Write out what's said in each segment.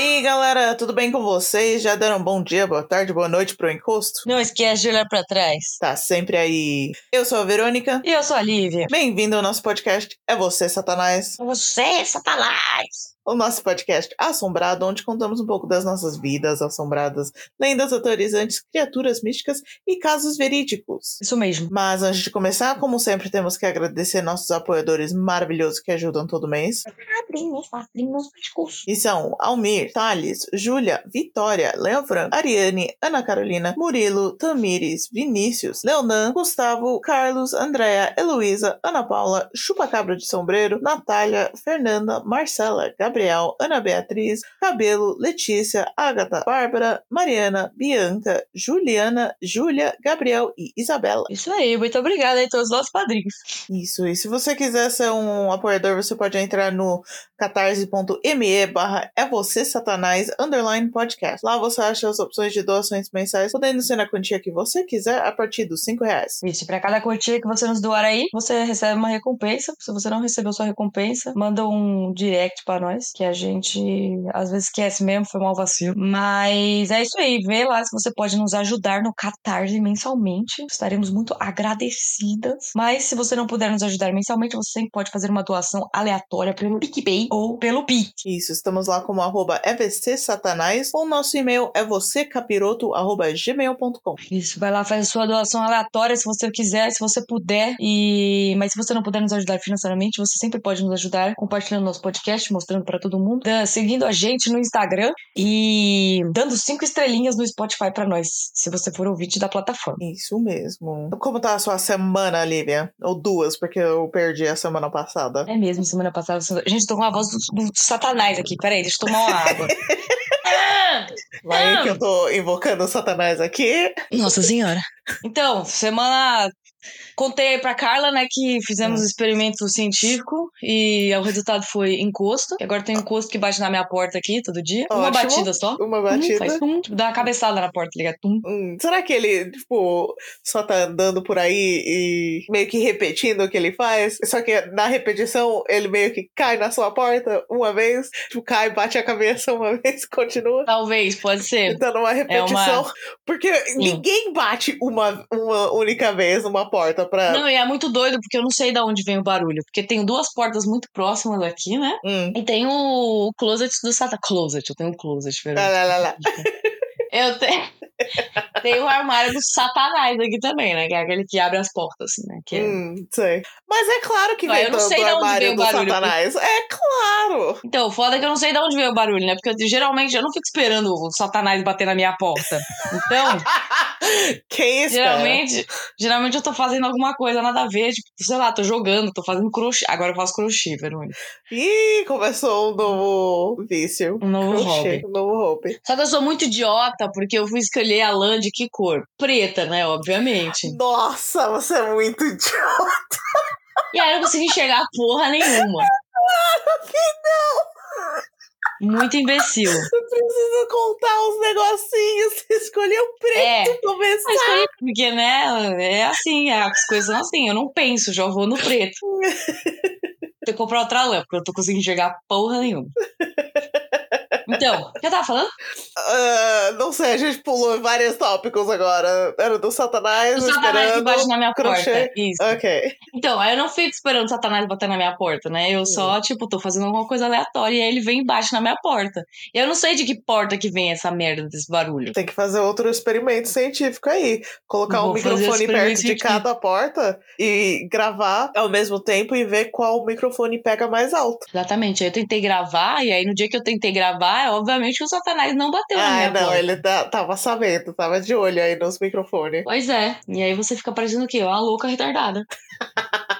E aí, galera, tudo bem com vocês? Já deram um bom dia, boa tarde, boa noite pro encosto? Não esquece de olhar pra trás. Tá sempre aí. Eu sou a Verônica. E eu sou a Lívia. Bem-vindo ao nosso podcast É Você, Satanás. Você, Satanás! O nosso podcast Assombrado, onde contamos um pouco das nossas vidas assombradas, lendas aterrorizantes, criaturas místicas e casos verídicos. Isso mesmo. Mas antes de começar, como sempre, temos que agradecer nossos apoiadores maravilhosos que ajudam todo mês. Padrinhos, padrinhos, discurso. E são Almir, Thales, Júlia, Vitória, Leofran, Ariane, Ana Carolina, Murilo, Tamires, Vinícius, Leonan, Gustavo, Carlos, Andréa, Heloísa, Ana Paula, Chupacabra de Sombreiro, Natália, Fernanda, Marcela, Gabriel, Ana Beatriz, Cabelo, Letícia, Agatha, Bárbara, Mariana, Bianca, Juliana, Júlia, Gabriel e Isabela. Isso aí, muito obrigada a todos os nossos padrinhos. Isso, e se você quiser ser um apoiador, você pode entrar no catarse.me barra é você satanás underline podcast. Lá você acha as opções de doações mensais, podendo ser na quantia que você quiser, a partir dos 5 reais. Isso, para cada quantia que você nos doar aí, você recebe uma recompensa. Se você não recebeu sua recompensa, manda um direct para nós, que a gente às vezes esquece mesmo, foi mal vacilo. Mas é isso aí, vê lá se você pode nos ajudar no Catarse mensalmente. Estaremos muito agradecidas. Mas se você não puder nos ajudar mensalmente, você sempre pode fazer uma doação aleatória pelo PicPay ou pelo Pix. Isso, estamos lá como arroba evcsatanás ou nosso e-mail é vocêcapiroto.gmail.com. Isso, vai lá, faz a sua doação aleatória se você quiser, se você puder. E Mas se você não puder nos ajudar financeiramente, você sempre pode nos ajudar compartilhando nosso podcast, mostrando para todo mundo, seguindo a gente no Instagram e dando cinco estrelinhas no Spotify para nós, se você for ouvinte da plataforma. Isso mesmo. Como tá a sua semana, Lívia? Ou duas, porque eu perdi a semana passada. É mesmo, semana passada. A gente tô com a voz do, do satanás aqui. Peraí, deixa eu tomar uma água. Vai que eu tô invocando o satanás aqui. Nossa senhora. Então, semana Contei pra Carla, né, que fizemos um experimento científico e o resultado foi encosto. E agora tem um encosto que bate na minha porta aqui todo dia. Ótimo. Uma batida só. Uma batida. Hum, faz tum, tipo, dá uma cabeçada na porta, liga. Tum. Hum, será que ele, tipo, só tá andando por aí e meio que repetindo o que ele faz? Só que na repetição ele meio que cai na sua porta uma vez, tipo, cai, bate a cabeça uma vez, continua. Talvez, pode ser. Então, numa repetição. É uma... Porque Sim. ninguém bate uma, uma única vez numa porta pra. Não, e é muito doido, porque eu não sei de onde vem o barulho. Porque tem duas portas muito próximas aqui, né? Hum. E tem o closet do Satan. Closet, eu tenho um closet, lá, lá, lá, lá. Eu tenho. Tem o armário do Satanás aqui também, né? Que é aquele que abre as portas, assim, né? Que é... Hum, sei. Mas é claro que Não, vem eu não do, sei do de onde armário do barulho. Satanás. É claro! Então, o foda é que eu não sei de onde veio o barulho, né? Porque eu, geralmente eu não fico esperando o Satanás bater na minha porta. Então, Quem espera? geralmente, geralmente eu tô fazendo alguma coisa nada a ver, tipo, sei lá, tô jogando, tô fazendo crochê. Agora eu faço crochê, Verônica. Ih, começou um novo vício. Um novo Crochê, hobby. Um novo hobby. Só que eu sou muito idiota, porque eu fui escolher a lã de que cor? Preta, né? Obviamente. Nossa, você é muito idiota. E aí eu não consegui enxergar porra nenhuma. Muito imbecil. Eu preciso contar uns negocinhos. Você escolheu preto É. começar. Eu escolhi porque, né, é assim, as coisas são assim, eu não penso, já vou no preto. Tem que comprar outra lã, porque eu tô conseguindo enxergar porra nenhuma. Então, o que eu tava falando? Ah, não sei, a gente pulou vários tópicos agora. Era do Satanás, O Satanás que bate na minha crochê. porta. Isso. Ok. Então, aí eu não fico esperando o Satanás bater na minha porta, né? Eu só, tipo, tô fazendo alguma coisa aleatória e aí ele vem e bate na minha porta. E eu não sei de que porta que vem essa merda desse barulho. Tem que fazer outro experimento científico aí. Colocar um Vou fazer microfone perto de cada porta e gravar ao mesmo tempo e ver qual microfone pega mais alto. Exatamente. Aí eu tentei gravar, e aí no dia que eu tentei gravar, obviamente o Satanás não bateu na Ah, minha não, porta. ele tá- tava sabendo, tava de olho aí nos microfones. Pois é. E aí você fica parecendo o quê? Uma louca retardada.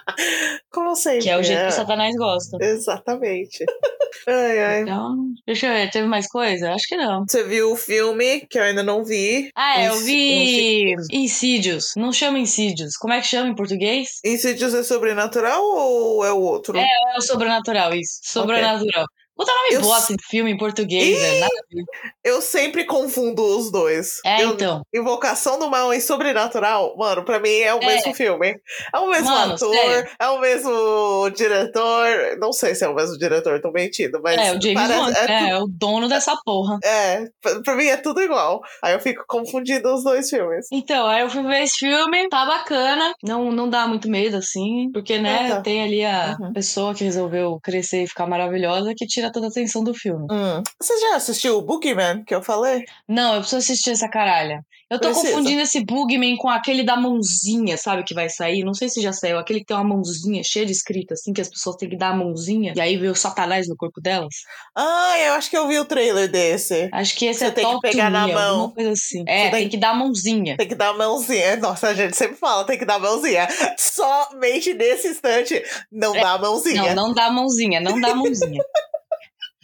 Como sempre. Que é o jeito é. que o Satanás gosta. Exatamente. ai, ai. Então, deixa eu ver, teve mais coisa? Acho que não. Você viu o filme que eu ainda não vi? Ah, é, eu vi Insídios. Não chama Insídios. Como é que chama em português? Insídios é sobrenatural ou é o outro? É, é o sobrenatural, isso. Sobrenatural. Puta nome Eu de filme em português, é a ver. Eu sempre confundo os dois. É, Eu- então. Invocação do Mal e Sobrenatural, mano, pra mim é o É. mesmo filme. É o mesmo Mano, ator, sério. é o mesmo diretor. Não sei se é o mesmo diretor, tô mentindo, mas. É, o James parece- é, é, é o dono dessa porra. é, pra, pra mim é tudo igual. Aí eu fico confundindo os dois filmes. Então, aí eu fui ver esse filme, tá bacana. Não, não dá muito medo, assim, porque, né, Ah, tá. tem ali a Uhum. pessoa que resolveu crescer e ficar maravilhosa que tira toda a atenção do filme. Hum. Você já assistiu o Boogeyman que eu falei? Não, eu preciso assistir essa caralha. Eu tô Precisa. confundindo esse Bugman com aquele da mãozinha, sabe, que vai sair. Não sei se já saiu. Aquele que tem uma mãozinha cheia de escrita, assim, que as pessoas têm que dar a mãozinha. E aí vê o satanás no corpo delas. Ah, eu acho que eu vi o trailer desse. Acho que esse Você é tem que pegar na mão. coisa assim. É, tem tem que dar a mãozinha. Tem que dar a mãozinha. Nossa, a gente sempre fala, tem que dar a mãozinha. Somente nesse instante, não dá a mãozinha. Não, não dá a mãozinha, não dá a mãozinha.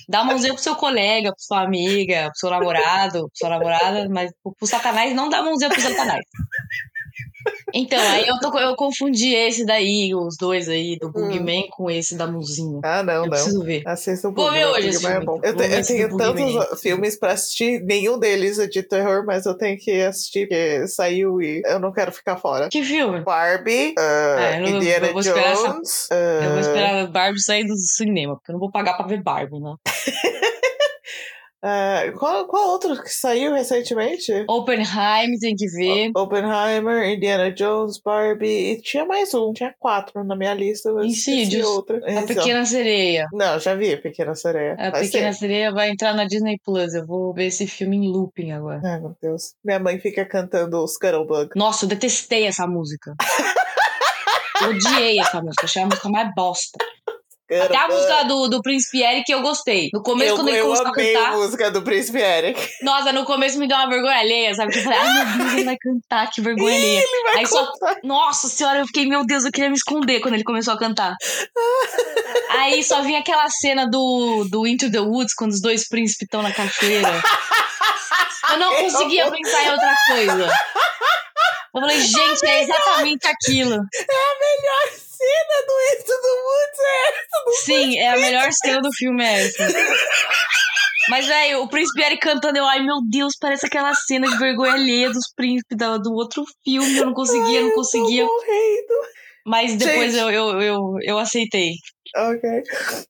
Dá a mãozinha pro seu colega, pro sua amiga, pro seu namorado, pro sua namorada, mas pro, pro satanás não dá mãozinha pro satanás. Então, aí eu, tô, eu confundi esse daí, os dois aí, do Boogeyman, com esse da mãozinha. Ah, não, eu não. preciso ver. Assista o Vou ver hoje esse é bom. Eu, te- eu tenho tantos filmes pra assistir, nenhum deles é de terror, mas eu tenho que assistir, porque saiu e eu não quero ficar fora. Que filme? Barbie, uh, Ah, eu não- Indiana eu vou esperar essa- Jones. Eu vou uh, esperar Barbie sair do cinema, porque eu não vou pagar pra ver Barbie, né? uh, qual, qual outro que saiu recentemente? Oppenheim tem que ver. Oppenheimer, Indiana Jones, Barbie, e tinha mais um, tinha quatro na minha lista, mas Insidious. outra. A Pequena Sereia. Não, já vi Pequena Sereia. A Vai Pequena ser. Sereia vai entrar na Disney Plus. Eu vou ver esse filme em looping agora. Ai, meu Deus. Minha mãe fica cantando os Scuttlebug. Nossa, eu detestei essa música. Eu odiei essa música, achei a música mais bosta. Até a música do, do Príncipe Eric eu gostei. No começo, eu, quando ele eu começou a amei cantar. a música do Príncipe Eric. Nossa, no começo me deu uma vergonha alheia, sabe? Eu falei, ai meu Deus, ele vai cantar, que vergonha alheia. Ele vai Aí só- contar. Nossa senhora, eu fiquei, meu Deus, eu queria me esconder quando ele começou a cantar. Aí só vinha aquela cena do, do Into the Woods, quando os dois príncipes estão na cachoeira. Eu não conseguia pensar em outra coisa. Eu falei, gente, é exatamente aquilo. melhor cena do Into the Woods é essa do Sim, é a melhor cena do filme é essa. Mas, velho, o príncipe Eric cantando, eu, ai meu Deus, parece aquela cena de vergonha alheia dos príncipes da- do outro filme. Eu não conseguia, não conseguia. Tô morrendo. Mas depois Gente. eu, eu, eu, eu aceitei. Ok.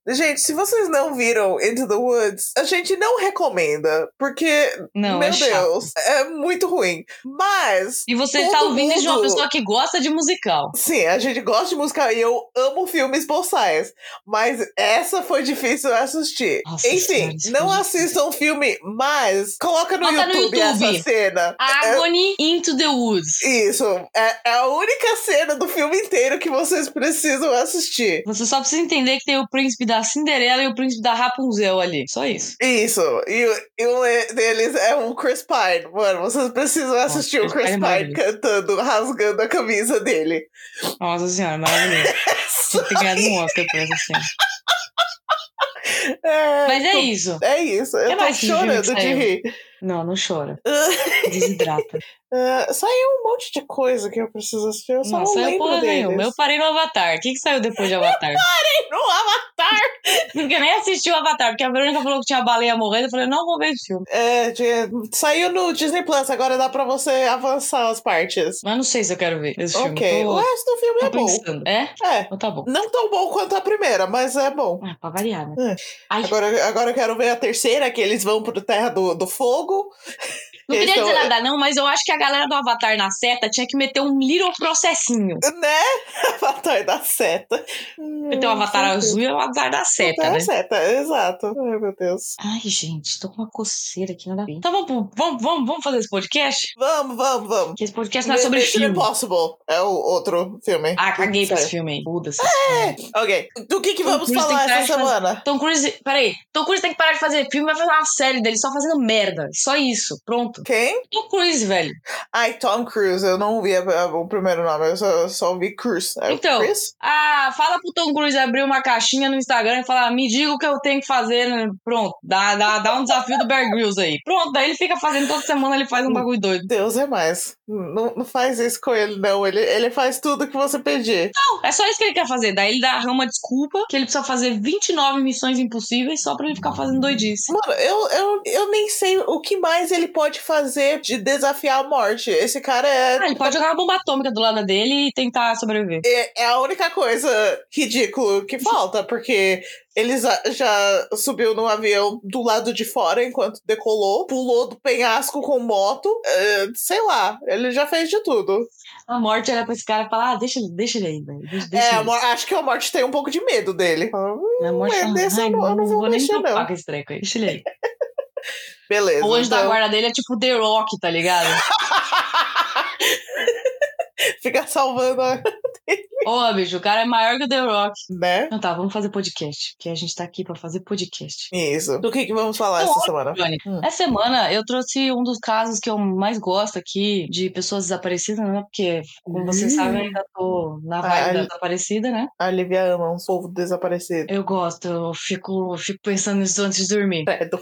Gente, se vocês não viram Into the Woods, a gente não recomenda, porque, Não, meu é. Deus, é muito ruim. Mas, E você Todo tá ouvindo isso de uma mundo- pessoa que gosta de musical. sim, a gente gosta de música e eu amo filmes boçais. Mas essa foi difícil assistir. Nossa Enfim, não assistam o filme, mas coloca no, Bota no YouTube, YouTube. essa cena. Agony Into the Woods. Isso, é, é a única cena do filme inteiro que vocês precisam assistir. Você só precisa entender que tem o príncipe da Cinderela e o príncipe da Rapunzel ali. Só isso. Isso, e, o- e um deles é um Chris Pine. Mano, vocês precisam assistir Chris o Chris Pine é Pine maravilhoso. cantando, rasgando a camisa dele. Nossa senhora, maravilhoso. Tinha que ter ganhado um Oscar por essa cena. É, Mas é tô- isso. É isso, eu tô chorando de rir. Não, não chora. Desidrata. Ah, saiu um monte de coisa que eu preciso assistir, eu só Não não, saiu porra nenhuma. Eu parei no Avatar. O que, que saiu depois de Avatar? No Avatar! Porque nem assisti o Avatar, porque a Verônica falou que tinha baleia morrendo. Eu falei, não vou ver esse filme. É, de- saiu no Disney Plus, agora dá pra você avançar as partes. Mas não sei se eu quero ver esse filme. ok, Tô, o resto do filme tô é bom. pensando. É? É, Então tá bom. não tão bom quanto a primeira, mas é bom. Ah, pra variar, né? É. Agora, agora eu quero ver a terceira, que eles vão pro Terra do, do Fogo. Uhul! Não queria Então, dizer nada, não, mas eu acho que a galera do Avatar na seta tinha que meter um little processinho. Né? Avatar da seta. Tem o Avatar azul e o Avatar da seta, Avatar né? seta, exato. Ai, meu Deus. Ai, gente, tô com uma coceira aqui, nada a ver. Então vamos, pro- vamos, vamos, vamos fazer esse podcast? Vamos, vamos, vamos. Que esse podcast não é sobre Mission filme. Impossible é o outro filme. Ah, caguei pra esse filme aí. Foda-se. Ok. Do que, que Tom vamos Cruise falar essa de fazer- semana? Tom Cruise, peraí, Tom Cruise tem que parar de fazer filme e vai fazer uma série dele só fazendo merda. Só isso, pronto. Pronto. Quem? Tom Cruise, velho. Ai, Tom Cruise. Eu não vi a- a- o primeiro nome, eu só, só ouvi Cruise. É Então, Chris? Ah, fala pro Tom Cruise abrir uma caixinha no Instagram e falar, me diga o que eu tenho que fazer. né? Pronto, dá, dá, dá um desafio do Bear Grylls aí. Pronto, daí ele fica fazendo toda semana, ele faz um bagulho doido. Deus é mais. Não, não faz isso com ele, não. Ele, ele faz tudo que você pedir. Não, é só isso que ele quer fazer. Daí ele dá uma desculpa que ele precisa fazer 29 missões impossíveis só pra ele ficar fazendo doidice. Mano, eu, eu, eu nem sei o que mais ele pode fazer de desafiar a morte. Esse cara é. Ah, ele pode jogar uma bomba atômica do lado dele e tentar sobreviver. É, é a única coisa ridícula que falta, porque ele já, subiu no avião do lado de fora enquanto decolou, pulou do penhasco com moto, é, sei lá, ele já fez de tudo. A morte era pra esse cara falar, ah, deixa, deixa ele aí, velho. É, ele. Acho que a morte tem um pouco de medo dele. "Hum, A morte é desse ai, eu não, vou, nem mexer, preocupar não. com esse treco aí. Deixa ele aí. Beleza. O anjo da então- guarda dele é tipo The Rock, tá ligado? Fica salvando, a- Ô, bicho, o cara é maior que o The Rock. né? Então tá, vamos fazer podcast. Porque a gente tá aqui pra fazer podcast. Isso. Do que, que vamos falar Então, essa semana? Johnny, Hum. essa semana eu trouxe um dos casos que eu mais gosto aqui de pessoas desaparecidas, né? Porque, como vocês Hum. sabem, eu ainda tô na vibe da desaparecida, né? A Lívia ama um povo desaparecido. Eu gosto, eu fico, eu fico pensando nisso antes de dormir. Credo.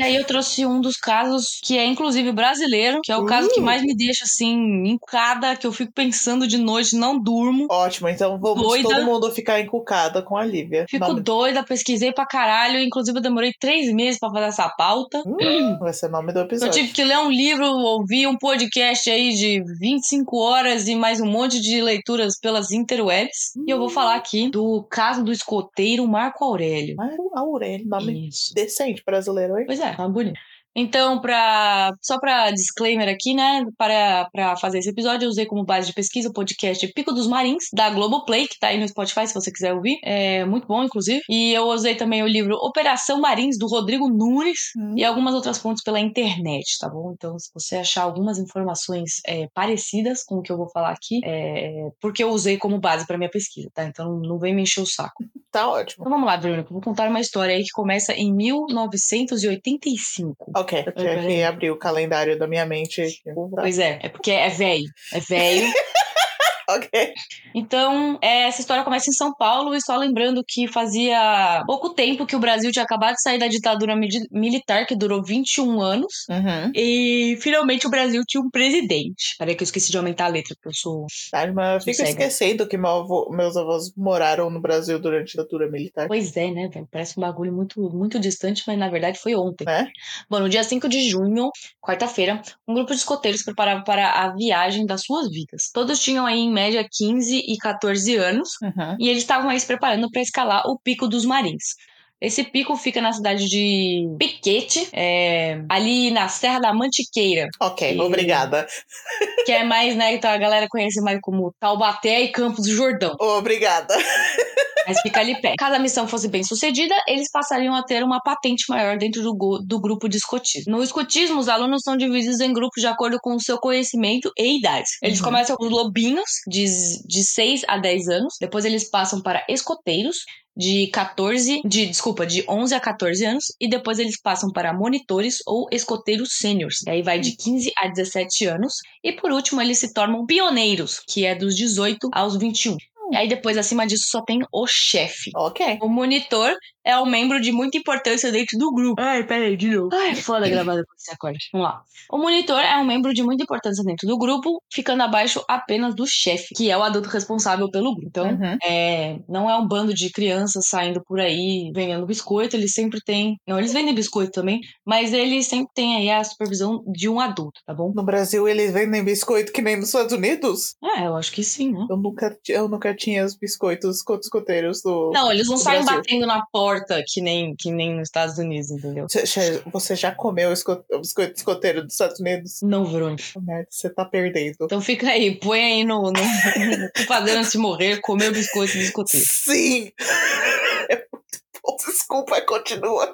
E aí eu trouxe um dos casos que é inclusive brasileiro, que é o caso Uh. que mais me deixa assim, encucada, que eu fico pensando de noite, não durmo. Ótimo, então vamos Doida. todo mundo ficar encucada com a Lívia. Fico Nome- doida, pesquisei pra caralho. Inclusive, eu demorei três meses pra fazer essa pauta. Hum, vai ser o nome do Eu episódio. tive que ler um livro, ouvir um podcast aí de 25 horas e mais um monte de leituras pelas interwebs. E eu vou falar aqui do caso do escoteiro Marco Aurélio. Marco Aurélio, nome Isso. decente brasileiro, hein? Pois é, tá bonito. Então, pra, só para disclaimer aqui, né? Para, para fazer esse episódio, eu usei como base de pesquisa o podcast Pico dos Marins, da Globoplay, que tá aí no Spotify, se você quiser ouvir. É muito bom, inclusive. E eu usei também o livro Operação Marins, do Rodrigo Nunes, Hum. e algumas outras fontes pela internet, tá bom? Então, se você achar algumas informações é, parecidas com o que eu vou falar aqui, é porque eu usei como base para minha pesquisa, tá? Então, não, vem me encher o saco. Tá ótimo. Então, vamos lá, Verônica. Vou contar uma história aí que começa em 1985. Ok, eu tinha que abrir o calendário da minha mente. Tá. Pois é, é porque é velho. É velho. Ok. Então, é, essa história começa em São Paulo, e só lembrando que fazia pouco tempo que o Brasil tinha acabado de sair da ditadura militar, que durou 21 anos. Uhum. E finalmente o Brasil tinha um presidente. Peraí que eu esqueci de aumentar a letra, porque eu sou. Tá, mas eu fico esquecendo que meu avô- meus avós moraram no Brasil durante a ditadura militar. Pois é, né, velho? Parece um bagulho muito, muito distante, mas na verdade foi ontem. Né? Bom, no dia 5 de junho, quarta-feira, um grupo de escoteiros preparava para a viagem das suas vidas. Todos tinham aí, em média, 15 e 14 anos, Uhum. e eles estavam aí se preparando para escalar o Pico dos Marins. Esse pico fica na cidade de Piquete, é, ali na Serra da Mantiqueira, Ok, E- obrigada. que é mais, né, então a galera conhece mais como Taubaté e Campos do Jordão. Obrigada. Mas fica ali perto. Caso a missão fosse bem sucedida, eles passariam a ter uma patente maior dentro do, do grupo de escotismo. No escotismo, os alunos são divididos em grupos de acordo com o seu conhecimento e idade. Eles Uhum. começam com os lobinhos, de, de 6 a 10 anos. Depois eles passam para escoteiros, de 14, de, desculpa, de 11 a 14 anos. E depois eles passam para monitores ou escoteiros sêniores. Aí vai de 15 a 17 anos. E por último, eles se tornam pioneiros, que é dos 18 aos 21. E aí depois, acima disso, só tem o chefe. Ok. O monitor é um membro de muita importância dentro do grupo. Ai, peraí, de novo. Ai, foda gravar depois que você acorda. Vamos lá. O monitor é um membro de muita importância dentro do grupo, ficando abaixo apenas do chefe, que é o adulto responsável pelo grupo. Então, Uhum. é, não é um bando de crianças saindo por aí vendendo biscoito, eles sempre têm. Não, eles vendem biscoito também, mas eles sempre têm aí a supervisão de um adulto, tá bom? No Brasil eles vendem biscoito que nem nos Estados Unidos? É, eu acho que sim, né? Eu nunca, eu nunca tinha os biscoitos escoteiros do. Não, eles não saem Brasil. batendo na porta que nem, que nem nos Estados Unidos, entendeu? Você já- Você já comeu o biscoito escoteiro dos Estados Unidos? Não, Verônica. Você tá perdendo. Então fica aí, põe aí no, no, no fazendo antes de morrer, comer o biscoito do escoteiro. Sim! É muito bom. Desculpa, continua.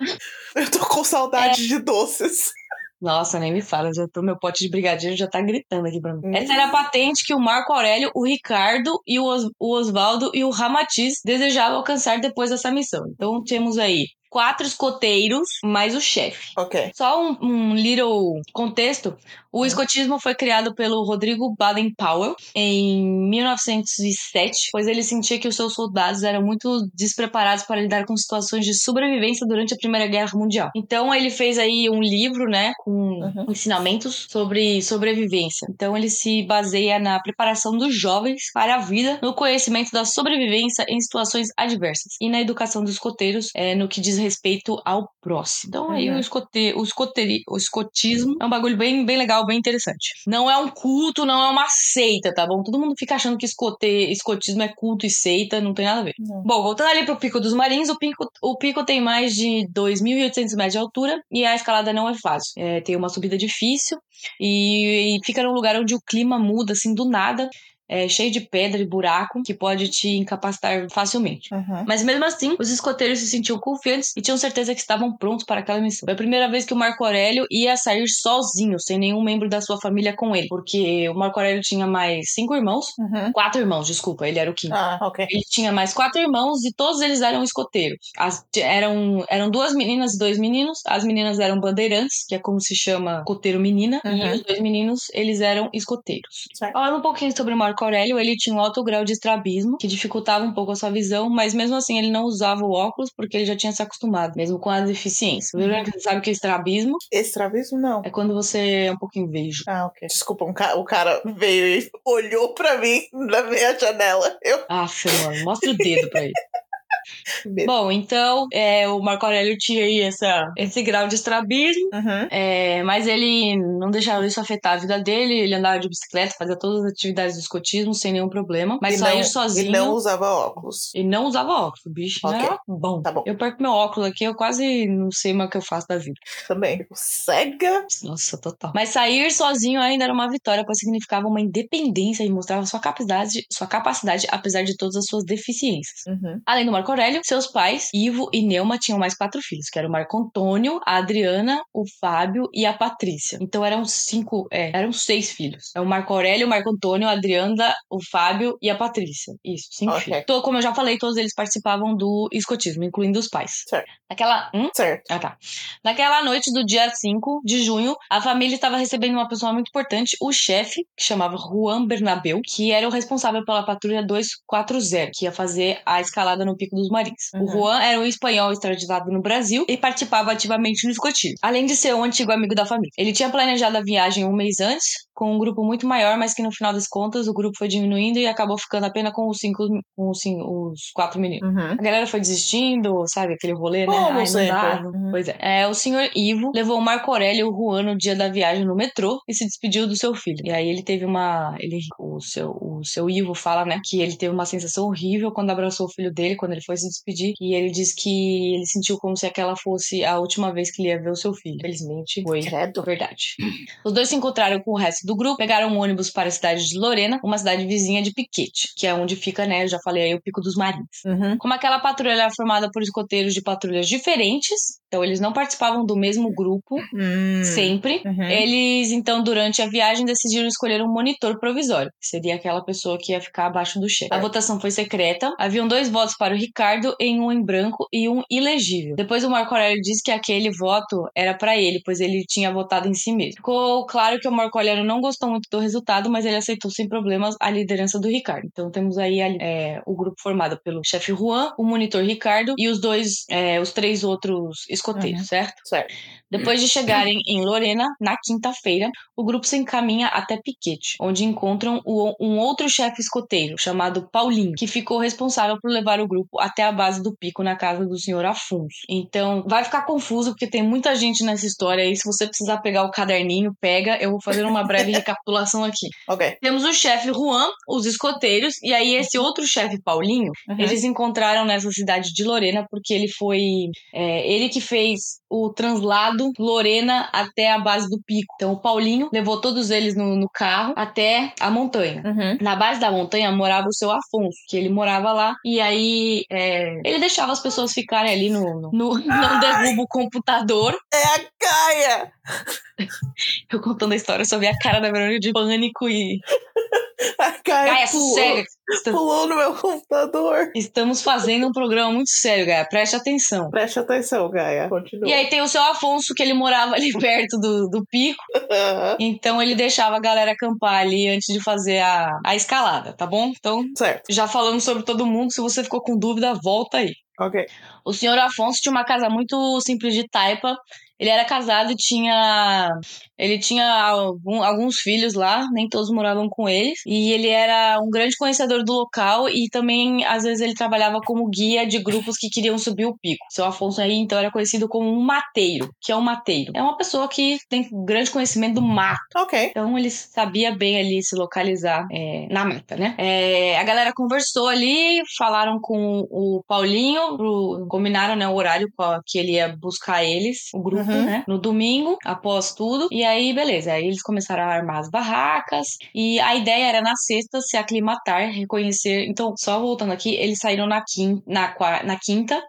Eu tô com saudade de doces. Nossa, nem me fala, já tô, meu pote de brigadeiro já tá gritando aqui pra mim. Hum. Essa era a patente que o Marco Aurélio, o Ricardo e o, Os- o Oswaldo e o Ramatiz desejavam alcançar depois dessa missão. Então temos aí quatro escoteiros mais o chefe. Ok. Só um, um little contexto. O escotismo foi criado pelo Rodrigo Baden-Powell em 1907, pois ele sentia que os seus soldados eram muito despreparados para lidar com situações de sobrevivência durante a Primeira Guerra Mundial. Então ele fez aí um livro, né, com Uhum. ensinamentos sobre sobrevivência. Então ele se baseia na preparação dos jovens para a vida, no conhecimento da sobrevivência em situações adversas e na educação dos escoteiros é, no que diz respeito ao próximo. Então aí Uhum. o, escote, o, escoteri, o escotismo é um bagulho bem, bem legal, bem interessante. Não é um culto, não é uma seita, tá bom? Todo mundo fica achando que escote, escotismo é culto e seita, não tem nada a ver. Não. Bom, voltando ali pro Pico dos Marins, o pico, o pico tem mais de 2.800 metros de altura e a escalada não é fácil. É, tem uma subida difícil e, e fica num lugar onde o clima muda, assim, do nada. É, cheio de pedra e buraco que pode te incapacitar facilmente. Uhum. Mas mesmo assim, os escoteiros se sentiam confiantes e tinham certeza que estavam prontos para aquela missão. Foi a primeira vez que o Marco Aurélio ia sair sozinho, sem nenhum membro da sua família com ele, porque o Marco Aurélio tinha mais cinco irmãos, Uhum. quatro irmãos, desculpa, ele era o quinto. Ah, ok. Ele tinha mais quatro irmãos e todos eles eram escoteiros. As- eram, eram duas meninas e dois meninos. As meninas eram bandeirantes, que é como se chama escoteiro menina. Uhum. E os dois meninos, eles eram escoteiros. Certo. Falando um pouquinho sobre o Marco Aurélio, ele tinha um alto grau de estrabismo, que dificultava um pouco a sua visão, mas mesmo assim ele não usava o óculos porque ele já tinha se acostumado, mesmo com a deficiência. Você sabe o que é estrabismo? Estrabismo, não. É quando você é um pouco invejo. Ah, ok. Desculpa, um ca- o cara veio e olhou pra mim na minha janela. Eu. Aff, mano, mostra o dedo pra ele. Bom, então, é, o Marco Aurélio tinha aí essa, esse grau de estrabismo, Uhum. é, mas ele não deixava isso afetar a vida dele. Ele andava de bicicleta, fazia todas as atividades do escotismo sem nenhum problema. Mas E sair não- sozinho. E não usava óculos. Ele não usava óculos, o bicho Ok. era bom. Tá bom. Eu perco meu óculos aqui, eu quase não sei mais o que eu faço da vida. Também. Cega. Nossa, total. Mas sair sozinho ainda era uma vitória, pois significava uma independência e mostrava sua capacidade, sua capacidade apesar de todas as suas deficiências. Uhum. Além do Marco Aurélio, seus pais, Ivo e Neuma, tinham mais quatro filhos, que eram o Marco Antônio, a Adriana, o Fábio e a Patrícia. Então eram cinco, é, eram seis filhos. É o Marco Aurélio, o Marco Antônio, a Adriana, o Fábio e a Patrícia. Isso, cinco Ok. filhos. Então, como eu já falei, todos eles participavam do escotismo, incluindo os pais. Certo. Naquela. Hum? Certo. Ah, tá. Naquela noite do dia 5 de junho, a família estava recebendo uma pessoa muito importante, o chefe, que chamava Juan Bernabeu, que era o responsável pela patrulha 240, que ia fazer a escalada no Pico dos Marins. O Uhum. Juan era um espanhol extraditado no Brasil e participava ativamente no escotismo, além de ser um antigo amigo da família. Ele tinha planejado a viagem um mês antes, com um grupo muito maior, mas que no final das contas o grupo foi diminuindo e acabou ficando apenas com os cinco, com os, cin- os quatro meninos. Uhum. A galera foi desistindo, sabe? Aquele rolê, né? Como Ai, sempre. Uhum. Pois é. é. O senhor Ivo levou o Marco Aurélio e o Juan no dia da viagem no metrô e se despediu do seu filho. E aí ele teve uma. Ele, o, seu, o seu Ivo fala, né? Que ele teve uma sensação horrível quando abraçou o filho dele, quando ele foi se despedir. E ele diz que ele sentiu como se aquela fosse a última vez que ele ia ver o seu filho. Felizmente foi. Credo. Verdade. Os dois se encontraram com o resto do grupo, pegaram um ônibus para a cidade de Lorena, uma cidade vizinha de Piquete, que é onde fica, né? Eu já falei aí, o Pico dos Marins. Uhum. Como aquela patrulha era formada por escoteiros de patrulhas diferentes, então eles não participavam do mesmo grupo Hum. sempre. Uhum. Eles, então, durante a viagem, decidiram escolher um monitor provisório, que seria aquela pessoa que ia ficar abaixo do chefe. A votação foi secreta, haviam dois votos para o Ricardo, em um em branco e um ilegível. Depois o Marco Aurélio disse que aquele voto era para ele, pois ele tinha votado em si mesmo. Ficou claro que o Marco Aurélio não gostou muito do resultado, mas ele aceitou sem problemas a liderança do Ricardo. Então temos aí é, o grupo formado pelo chefe Juan, o monitor Ricardo e os dois, é, os três outros escoteiros, Uhum. certo? Certo. Depois de chegarem em Lorena, na quinta-feira, o grupo se encaminha até Piquete, onde encontram o- um outro chefe escoteiro, chamado Paulinho, que ficou responsável por levar o grupo até a base do pico na casa do senhor Afonso. Então, vai ficar confuso, porque tem muita gente nessa história aí. Se você precisar pegar o caderninho, pega. Eu vou fazer uma breve recapitulação aqui. Ok. Temos o chefe Juan, os escoteiros, e aí esse outro chefe Paulinho, Uhum. eles encontraram nessa cidade de Lorena porque ele foi. é, ele que fez o translado Lorena até a base do pico. Então o Paulinho levou todos eles no, no carro até a montanha. Uhum. Na base da montanha morava o seu Afonso, que ele morava lá, e aí é, ele deixava as pessoas ficarem ali no. no, no não derruba o computador. É a Gaia! Eu contando a história, eu só vi a cara da Verônica de pânico e. A Gaia, Gaia, sossega. pulou no meu computador. Estamos fazendo um programa muito sério, Gaia. Preste atenção. Preste atenção, Gaia. Continua. E aí tem o seu Afonso, que ele morava ali perto do, do pico. Então ele deixava a galera acampar ali antes de fazer a, a escalada, tá bom? Então, certo. já falamos sobre todo mundo. Se você ficou com dúvida, volta aí. Ok. O senhor Afonso tinha uma casa muito simples de taipa. Ele era casado e tinha. Ele tinha algum- alguns filhos lá, nem todos moravam com eles. E ele era um grande conhecedor do local e também, às vezes, ele trabalhava como guia de grupos que queriam subir o pico. Seu Afonso aí, então, era conhecido como um mateiro. que é um mateiro? É uma pessoa que tem grande conhecimento do mato. Ok. Então ele sabia bem ali se localizar é, na mata, né? É, a galera conversou ali, falaram com o Paulinho, pro- combinaram né, o horário que ele ia buscar eles, o grupo, Uhum. Né? No domingo, após tudo. E aí, beleza. Aí eles começaram a armar as barracas. E a ideia era na sexta se aclimatar, reconhecer. Então, só voltando aqui, eles saíram na quinta, na, na quinta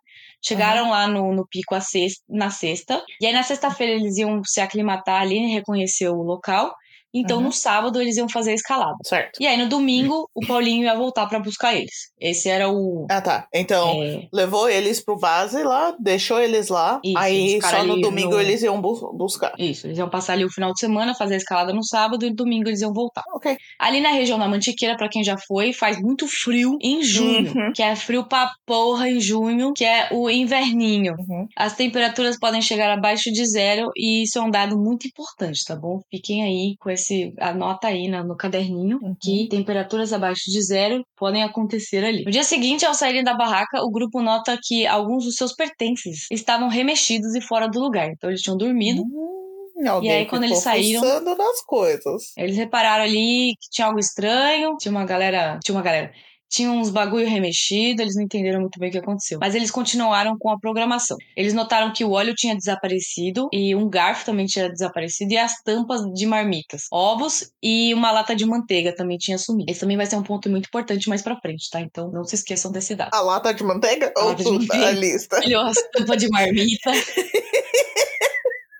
Chegaram lá no, no pico sexta, na sexta. E aí, na sexta-feira, eles iam se aclimatar ali e reconhecer o local. Então, Uhum. no sábado, eles iam fazer a escalada. Certo. E aí, no domingo, o Paulinho ia voltar pra buscar eles. Esse era o. Ah, tá. Então, é, levou eles pro base lá, deixou eles lá. Isso, aí só no domingo no- eles iam bus- buscar. isso, eles iam passar ali o final de semana, fazer a escalada no sábado e no domingo eles iam voltar. Ok. Ali na região da Mantiqueira, pra quem já foi, faz muito frio em junho. Uhum. Que é frio pra porra em junho, que é o inverninho. Uhum. As temperaturas podem chegar abaixo de zero e isso é um dado muito importante, tá bom? Fiquem aí com esse. Anota aí na- no caderninho Uhum. que temperaturas abaixo de zero podem acontecer ali. No dia seguinte, ao saírem da barraca, o grupo nota que alguns dos seus pertences estavam remexidos e fora do lugar. Então eles tinham dormido. Hum, alguém aí, quando eles saíram- nas coisas. Eles repararam ali que tinha algo estranho, tinha uma galera. Tinha uma galera. Tinha uns bagulho remexido, eles não entenderam muito bem o que aconteceu. Mas eles continuaram com a programação. Eles notaram que o óleo tinha desaparecido e um garfo também tinha desaparecido e as tampas de marmitas, ovos e uma lata de manteiga também tinha sumido. Esse também vai ser um ponto muito importante mais pra frente, tá? Então não se esqueçam desse dado. A lata de manteiga A ou tudo manteiga. a lista? Olhou as tampas de marmita.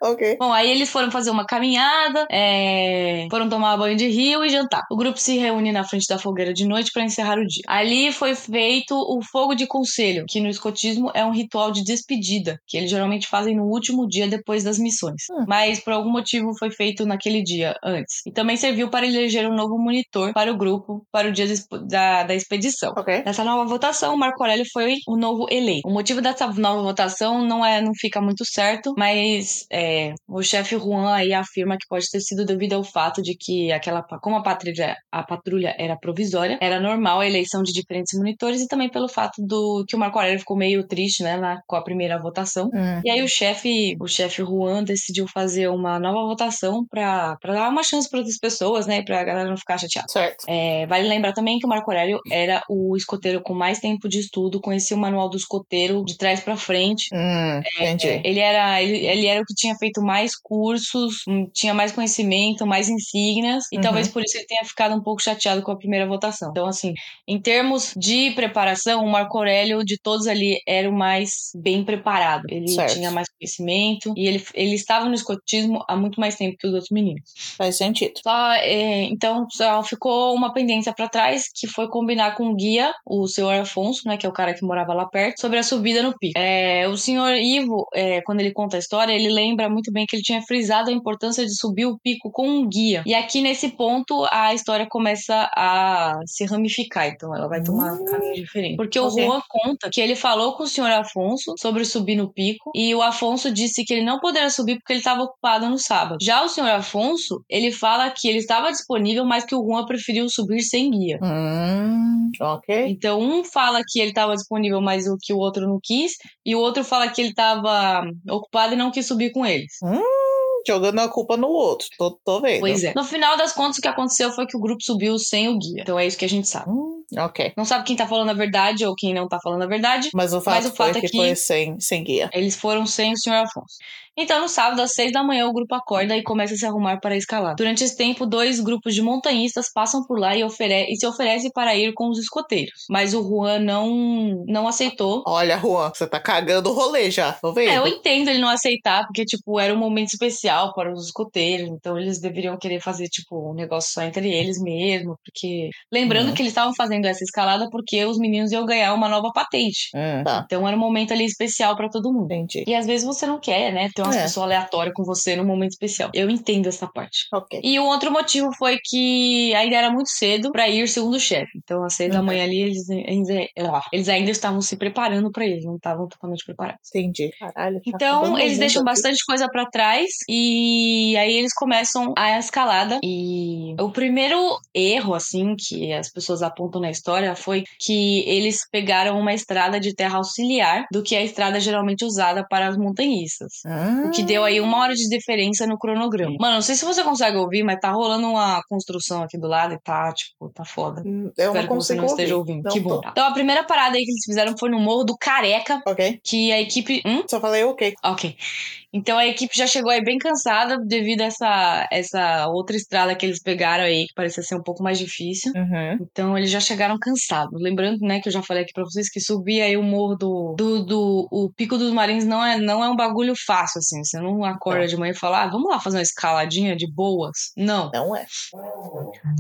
Ok. Bom, aí eles foram fazer uma caminhada, é, foram tomar banho de rio e jantar. O grupo se reúne na frente da fogueira de noite para encerrar o dia. Ali foi feito o fogo de conselho, que no escotismo é um ritual de despedida, que eles geralmente fazem no último dia depois das missões. Hum. Mas por algum motivo foi feito naquele dia antes. E também serviu para eleger um novo monitor para o grupo para o dia da, da, expedição. Nessa nova votação, o Marco Aurélio foi o novo eleito. O motivo dessa nova votação não é, não fica muito certo, mas é, o chefe Juan aí afirma que pode ter sido devido ao fato de que aquela, como a patrulha, a patrulha era provisória, era normal a eleição de diferentes monitores e também pelo fato do que o Marco Aurélio ficou meio triste, né, na, com a primeira votação. Hum. E aí o chefe, o chefe Juan decidiu fazer uma nova votação para dar uma chance para outras pessoas, né, para a galera não ficar chateada. Certo. É, vale lembrar também que o Marco Aurélio era o escoteiro com mais tempo de estudo, conhecia o manual do escoteiro de trás para frente. Hum, entendi. Ele era, ele, ele era o que tinha feito mais cursos, hum, tinha mais conhecimento, mais insígnias, e Uhum. talvez por isso ele tenha ficado um pouco chateado com a primeira votação. Então, assim, em termos de preparação, o Marco Aurélio, de todos ali, era o mais bem preparado. Ele Certo. tinha mais conhecimento, e ele, ele estava no escotismo há muito mais tempo que os outros meninos. Faz sentido. Só, é, então, só ficou uma pendência pra trás, que foi combinar com o guia, o senhor Afonso, né, que é o cara que morava lá perto, sobre a subida no pico. É, o senhor Ivo, é, quando ele conta a história, ele lembra muito bem que ele tinha frisado a importância de subir o pico com um guia. E aqui, nesse ponto, a história começa a se ramificar, então ela vai tomar um caminho diferente. Porque o. Juan conta que ele falou com o senhor Afonso sobre subir no pico, e o Afonso disse que ele não poderia subir porque ele estava ocupado no sábado. Já o senhor Afonso, ele fala que ele estava disponível, mas que o Juan preferiu subir sem guia. Hum, ok. Então, um fala que ele estava disponível, mas o que o outro não quis, e o outro fala que ele estava ocupado e não quis subir com eles. Jogando a culpa no outro. Tô, tô vendo. Pois é. No final das contas, o que aconteceu foi que o grupo subiu sem o guia. Então é isso que a gente sabe. Hum, ok. Não sabe quem tá falando a verdade ou quem não tá falando a verdade. Mas o fato, Mas o fato foi é que, que- foi sem, sem guia. Eles foram sem o senhor Afonso. Então, no sábado, às seis da manhã, o grupo acorda e começa a se arrumar para a escalada. Durante esse tempo, dois grupos de montanhistas passam por lá e, ofere e se oferecem para ir com os escoteiros. Mas o Juan não, não aceitou. Olha, Juan, você tá cagando o rolê já, tô vendo? É, eu entendo ele não aceitar, porque, tipo, era um momento especial para os escoteiros, então eles deveriam querer fazer, tipo, um negócio só entre eles mesmo, porque... Lembrando Uhum. que eles estavam fazendo essa escalada porque os meninos iam ganhar uma nova patente. Hum, tá, Então era um momento ali especial para todo mundo. entendi. E às vezes você não quer, né? Ter umas É. pessoas aleatórias com você num momento especial. Eu entendo essa parte. Ok. E o outro motivo foi que ainda era muito cedo pra ir segundo o chefe. Então, às seis da Uhum. manhã ali, eles, ainda- ah, eles ainda estavam se preparando pra ele, não estavam totalmente preparados. Entendi. Caralho. tá Então, acabando eles deixam aqui. bastante coisa pra trás e aí eles começam a escalada. E o primeiro erro, assim, que as pessoas apontam na história foi que eles pegaram uma estrada de terra auxiliar do que a estrada geralmente usada para as montanhistas. O que deu aí uma hora de diferença no cronograma. Mano, não sei se você consegue ouvir, mas tá rolando uma construção aqui do lado e tá, tipo, tá foda. Hum, Eu Espero não que você não esteja ouvir. ouvindo. Não que tô. bom. Então a primeira parada aí que eles fizeram foi no Morro do Careca, Ok. que a equipe. Hum? Só falei ok. Ok. Então a equipe já chegou aí bem cansada devido a essa, essa outra estrada que eles pegaram aí, que parecia ser um pouco mais difícil. Uhum. Então eles já chegaram cansados. Lembrando, né, que eu já falei aqui pra vocês que subir aí o morro do. do, do o Pico dos Marins não é, não é um bagulho fácil, assim. Você não acorda Não. de manhã e fala, ah, vamos lá fazer uma escaladinha de boas. Não. Não é.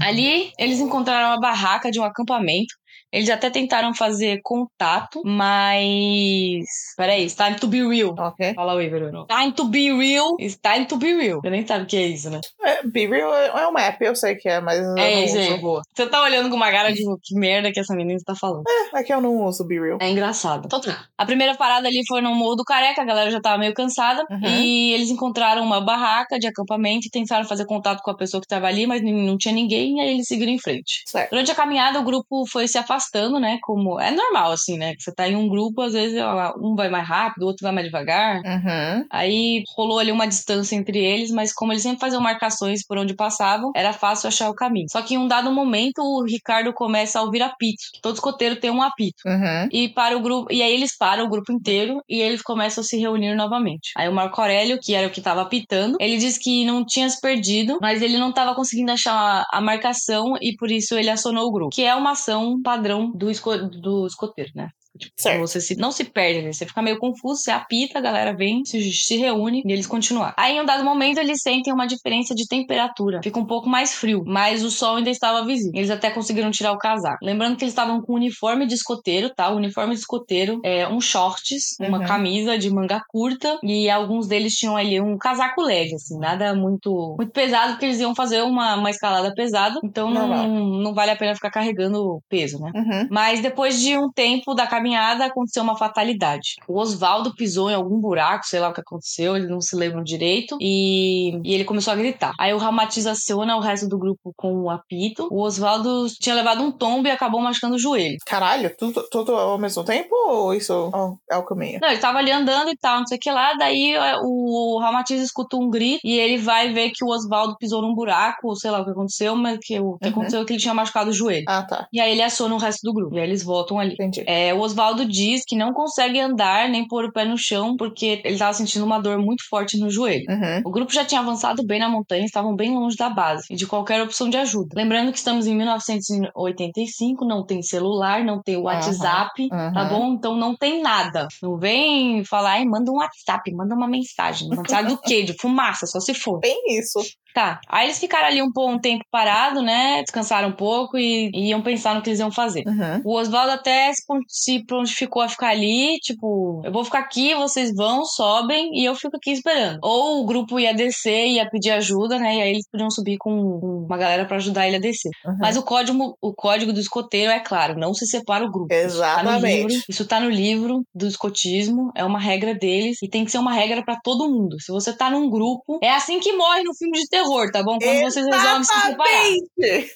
Ali eles encontraram uma barraca de um acampamento. Eles até tentaram fazer contato, mas. Peraí, it's time to be real. Ok. Fala oi, Verônica. Time to be real. It's time to be real. Você nem sabe o que é isso, né? É, Be Real é é um app, eu sei que é, mas eu É não isso aí, boa. Você tá olhando com uma cara de que merda que essa menina tá falando. É que eu não uso Be Real. É engraçado. Então tá. A primeira parada ali foi no Morro do Careca, a galera já tava meio cansada. Uhum. E eles encontraram uma barraca de acampamento e tentaram fazer contato com a pessoa que tava ali, mas não tinha ninguém, e aí eles seguiram em frente. Certo. Durante a caminhada, o grupo foi se afastando, né? Como é normal, assim, né? Que você tá em um grupo, às vezes ó, um vai mais rápido, o outro vai mais devagar. Uhum. Aí rolou ali uma distância entre eles, mas como eles sempre faziam marcações por onde passavam, era fácil achar o caminho. Só que em um dado momento, o Ricardo começa a ouvir apito. Todo escoteiro tem um apito. Uhum. E para o grupo, e aí eles param o grupo inteiro e eles começam a se reunir novamente. Aí o Marco Aurélio, que era o que estava apitando, ele disse que não tinha se perdido, mas ele não estava conseguindo achar a, marcação e por isso ele acionou o grupo, que é uma ação padrão do, esco, do escoteiro, né? Tipo, Certo. Você se- não se perde, né? você fica meio confuso, você apita, a galera vem, se, se reúne e eles continuam. Aí em um dado momento eles sentem uma diferença de temperatura, fica um pouco mais frio, mas o sol ainda estava visível. Eles até conseguiram tirar o casaco. Lembrando que eles estavam com um uniforme de escoteiro, tá? O uniforme de escoteiro é um shorts, uma Uhum. camisa de manga curta e alguns deles tinham ali um casaco leve, assim, nada muito muito pesado, porque eles iam fazer uma, uma escalada pesada, então não, Normal. não vale a pena ficar carregando peso, né? Uhum. Mas depois de um tempo da caminhada, aconteceu uma fatalidade. O Oswaldo pisou em algum buraco, sei lá o que aconteceu, ele não se lembra direito, e, e ele começou a gritar. Aí o Ramatiz aciona o resto do grupo com o apito. O Oswaldo tinha levado um tombo e acabou machucando o joelho. Caralho, tudo, tudo ao mesmo tempo ou isso é o caminho? Não, ele tava ali andando e tal, não sei o que lá. Daí é, o Ramatiz escuta um grito e ele vai ver que o Oswaldo pisou num buraco, ou sei lá o que aconteceu, mas que o que Uhum. aconteceu é que ele tinha machucado o joelho. Ah, tá. E aí ele aciona o resto do grupo. E aí eles voltam ali. Entendi. É, o Oswaldo diz que não consegue andar nem pôr o pé no chão porque ele estava sentindo uma dor muito forte no joelho. Uhum. O grupo já tinha avançado bem na montanha, estavam bem longe da base e de qualquer opção de ajuda. Lembrando que estamos em 1985, não tem celular, não tem WhatsApp, Uhum. tá bom? Então não tem nada. Não vem falar, ai, manda um WhatsApp, manda uma mensagem. Mensagem do quê? De fumaça, só se for. Bem isso. Tá. Aí eles ficaram ali um, um tempo parado, né? Descansaram um pouco e, e iam pensar no que eles iam fazer. Uhum. O Oswaldo até se pron- se prontificou a ficar ali, tipo, eu vou ficar aqui, vocês vão, sobem e eu fico aqui esperando. Ou o grupo ia descer, ia pedir ajuda, né? E aí eles podiam subir com uma galera pra ajudar ele a descer. Uhum. Mas o código, o código do escoteiro é claro, não se separa o grupo. Isso tá no Exatamente. livro, isso tá no livro do escotismo, é uma regra deles e tem que ser uma regra pra todo mundo. Se você tá num grupo, é assim que morre no filme de terror, tá bom? Quando vocês resolvem se separar. Exatamente.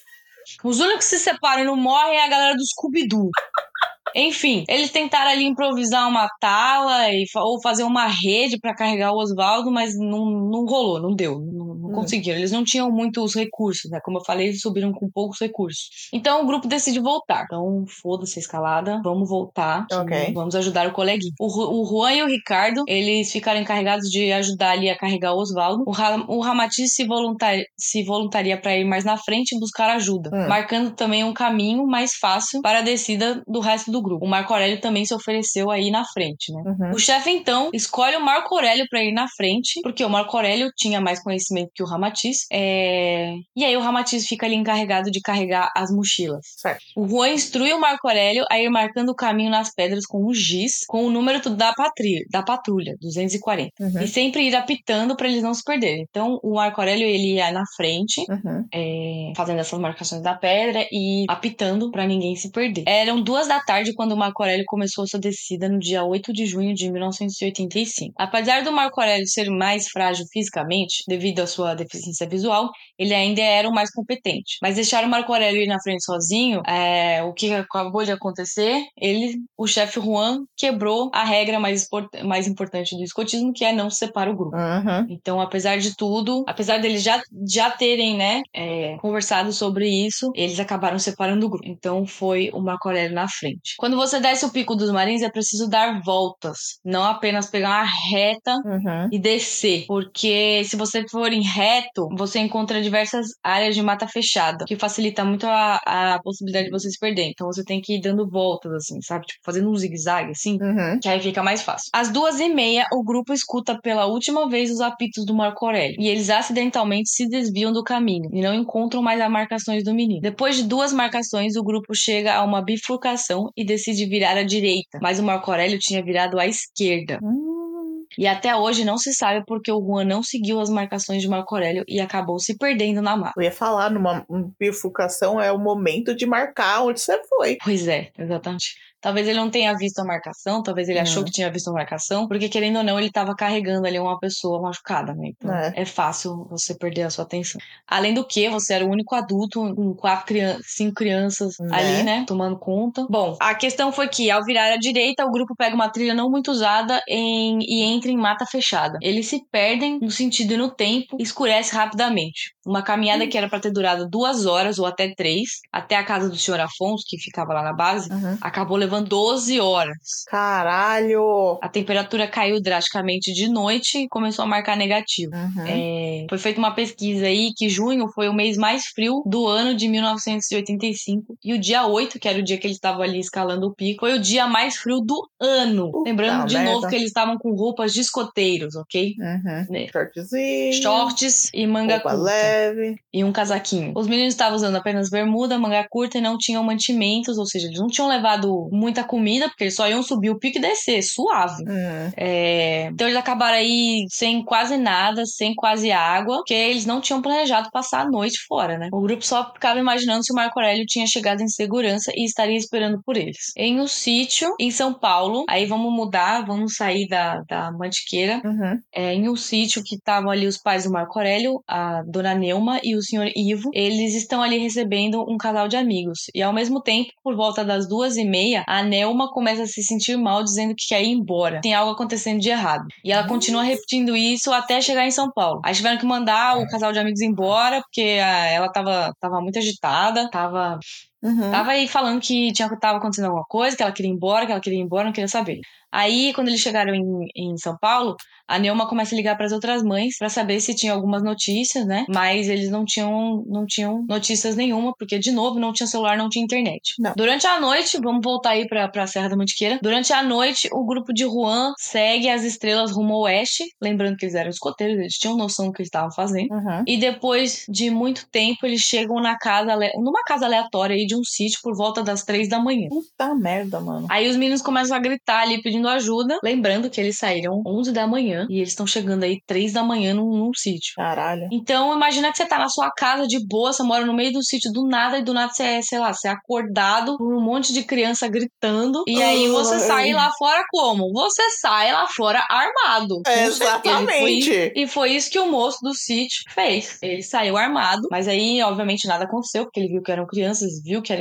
Os únicos que se separam e não morrem é a galera do Scooby-Doo. Enfim, eles tentaram ali improvisar uma tala e, ou fazer uma rede pra carregar o Oswaldo, mas não, não rolou, não deu. Conseguiram. Eles não tinham muitos recursos, né? Como eu falei, eles subiram com poucos recursos. Então o grupo decide voltar. Então, foda-se a escalada, vamos voltar. Ok. Vamos ajudar o coleguinha. O, o Juan e o Ricardo, eles ficaram encarregados de ajudar ali a carregar o Osvaldo. O, Ra o Ramatiz se, voluntar se voluntaria para ir mais na frente e buscar ajuda, Hum. marcando também um caminho mais fácil para a descida do resto do grupo. O Marco Aurélio também se ofereceu aí na frente, né? Uhum. O chefe, então, escolhe o Marco Aurélio pra ir na frente, porque o Marco Aurélio tinha mais conhecimento que o Ramatiz. É... E aí o Ramatiz fica ali encarregado de carregar as mochilas. Certo. O Juan instrui o Marco Aurélio a ir marcando o caminho nas pedras com um giz, com o número da, patri... da patrulha, 240. Uhum. E sempre ir apitando pra eles não se perderem. Então, o Marco Aurélio, ele ia na frente, Uhum. é, fazendo essas marcações da pedra e apitando pra ninguém se perder. Eram duas da tarde quando o Marco Aurélio começou sua descida no dia 8 de junho de 1985. Apesar do Marco Aurélio ser mais frágil fisicamente, devido à sua deficiência visual, ele ainda era o mais competente. Mas deixar o Marco Aurélio ir na frente sozinho, é, o que acabou de acontecer, ele, o chefe Juan, quebrou a regra mais, mais importante do escotismo, que é não separar o grupo. Uhum. Então, apesar de tudo, apesar deles já, já terem, né, é, conversado sobre isso, eles acabaram separando o grupo. Então, foi o Marco Aurélio na frente. Quando você desce o Pico dos Marins, é preciso dar voltas, não apenas pegar uma reta Uhum. e descer, porque se você for em reto, você encontra diversas áreas de mata fechada, que facilita muito a, a possibilidade de você se perder. Então, você tem que ir dando voltas, assim, sabe? Tipo, fazendo um zigue-zague, assim. Uhum. Que aí fica mais fácil. Às duas e meia, o grupo escuta pela última vez os apitos do Marco Aurélio. E eles acidentalmente se desviam do caminho e não encontram mais as marcações do menino. Depois de duas marcações, o grupo chega a uma bifurcação e decide virar à direita. Mas o Marco Aurélio tinha virado à esquerda. Hum. E até hoje não se sabe porque o Juan não seguiu as marcações de Marco Aurélio e acabou se perdendo na mata. Eu ia falar, numa bifurcação é o momento de marcar onde você foi. Pois é, exatamente. Talvez ele não tenha visto a marcação, talvez ele achou Hum. que tinha visto a marcação, porque querendo ou não, ele estava carregando ali uma pessoa machucada, né? Então É. é. fácil você perder a sua atenção. Além do que, você era o único adulto com quatro crianças, cinco crianças Né? ali, né? Tomando conta. Bom, a questão foi que, ao virar à direita, o grupo pega uma trilha não muito usada em- e entra em mata fechada. Eles se perdem no sentido e no tempo, escurece rapidamente. Uma caminhada que era para ter durado duas horas ou até três, até a casa do senhor Afonso, que ficava lá na base, Uhum. acabou levando 12 horas. Caralho! A temperatura caiu drasticamente de noite e começou a marcar negativo. Uhum. É, foi feita uma pesquisa aí que junho foi o mês mais frio do ano de 1985 e o dia 8, que era o dia que eles estavam ali escalando o pico, foi o dia mais frio do ano. Puta Lembrando de merda. novo que eles estavam com roupas de escoteiros, ok? Uhum. Né? Shortzinho. Shorts e manga roupa curta. leve. e um casaquinho. Os meninos estavam usando apenas bermuda, manga curta e não tinham mantimentos, ou seja, eles não tinham levado muita comida, porque eles só iam subir o pico e descer, suave. Hum. É, Então eles acabaram aí sem quase nada, sem quase água, porque eles não tinham planejado passar a noite fora, né? O grupo só ficava imaginando se o Marco Aurélio tinha chegado em segurança e estaria esperando por eles. Em um sítio, em São Paulo, aí vamos mudar, vamos sair da, da Mantiqueira, Uhum. é, em um sítio que estavam ali os pais do Marco Aurélio, a dona Neuma e o senhor Ivo, eles estão ali recebendo um casal de amigos. E ao mesmo tempo, por volta das duas e meia, a Neuma começa a se sentir mal, dizendo que quer ir embora. Tem algo acontecendo de errado. E ela continua repetindo isso até chegar em São Paulo. Aí tiveram que mandar o casal de amigos embora, porque ah, ela tava, tava muito agitada, tava Uhum. Tava aí falando que tinha, tava acontecendo alguma coisa, que ela queria ir embora, que ela queria ir embora, não queria saber. Aí, quando eles chegaram em, em São Paulo, a Neuma começa a ligar para as outras mães para saber se tinha algumas notícias, né? Mas eles não tinham, não tinham notícias nenhuma, porque, de novo, não tinha celular, não tinha internet. Não. Durante a noite, vamos voltar aí pra, pra Serra da Mantiqueira. Durante a noite, o grupo de Juan segue as estrelas rumo ao oeste. Lembrando que eles eram escoteiros, eles tinham noção do que eles estavam fazendo. Uhum. E depois de muito tempo, eles chegam na casa, numa casa aleatória aí de um sítio por volta das três da manhã. Puta merda, mano. Aí os meninos começam a gritar ali pedindo ajuda, lembrando que eles saíram 11 da manhã e eles estão chegando aí 3 da manhã num, num sítio. Caralho. Então, imagina que você tá na sua casa de boa, você mora no meio do sítio do nada e do nada você é, sei lá, você é acordado por um monte de criança gritando e aí você Ai. sai lá fora como? Você sai lá fora armado. Com certeza. E foi- Exatamente. e foi isso que o moço do sítio fez. Ele saiu armado, mas aí, obviamente, nada aconteceu, porque ele viu que eram crianças, viu que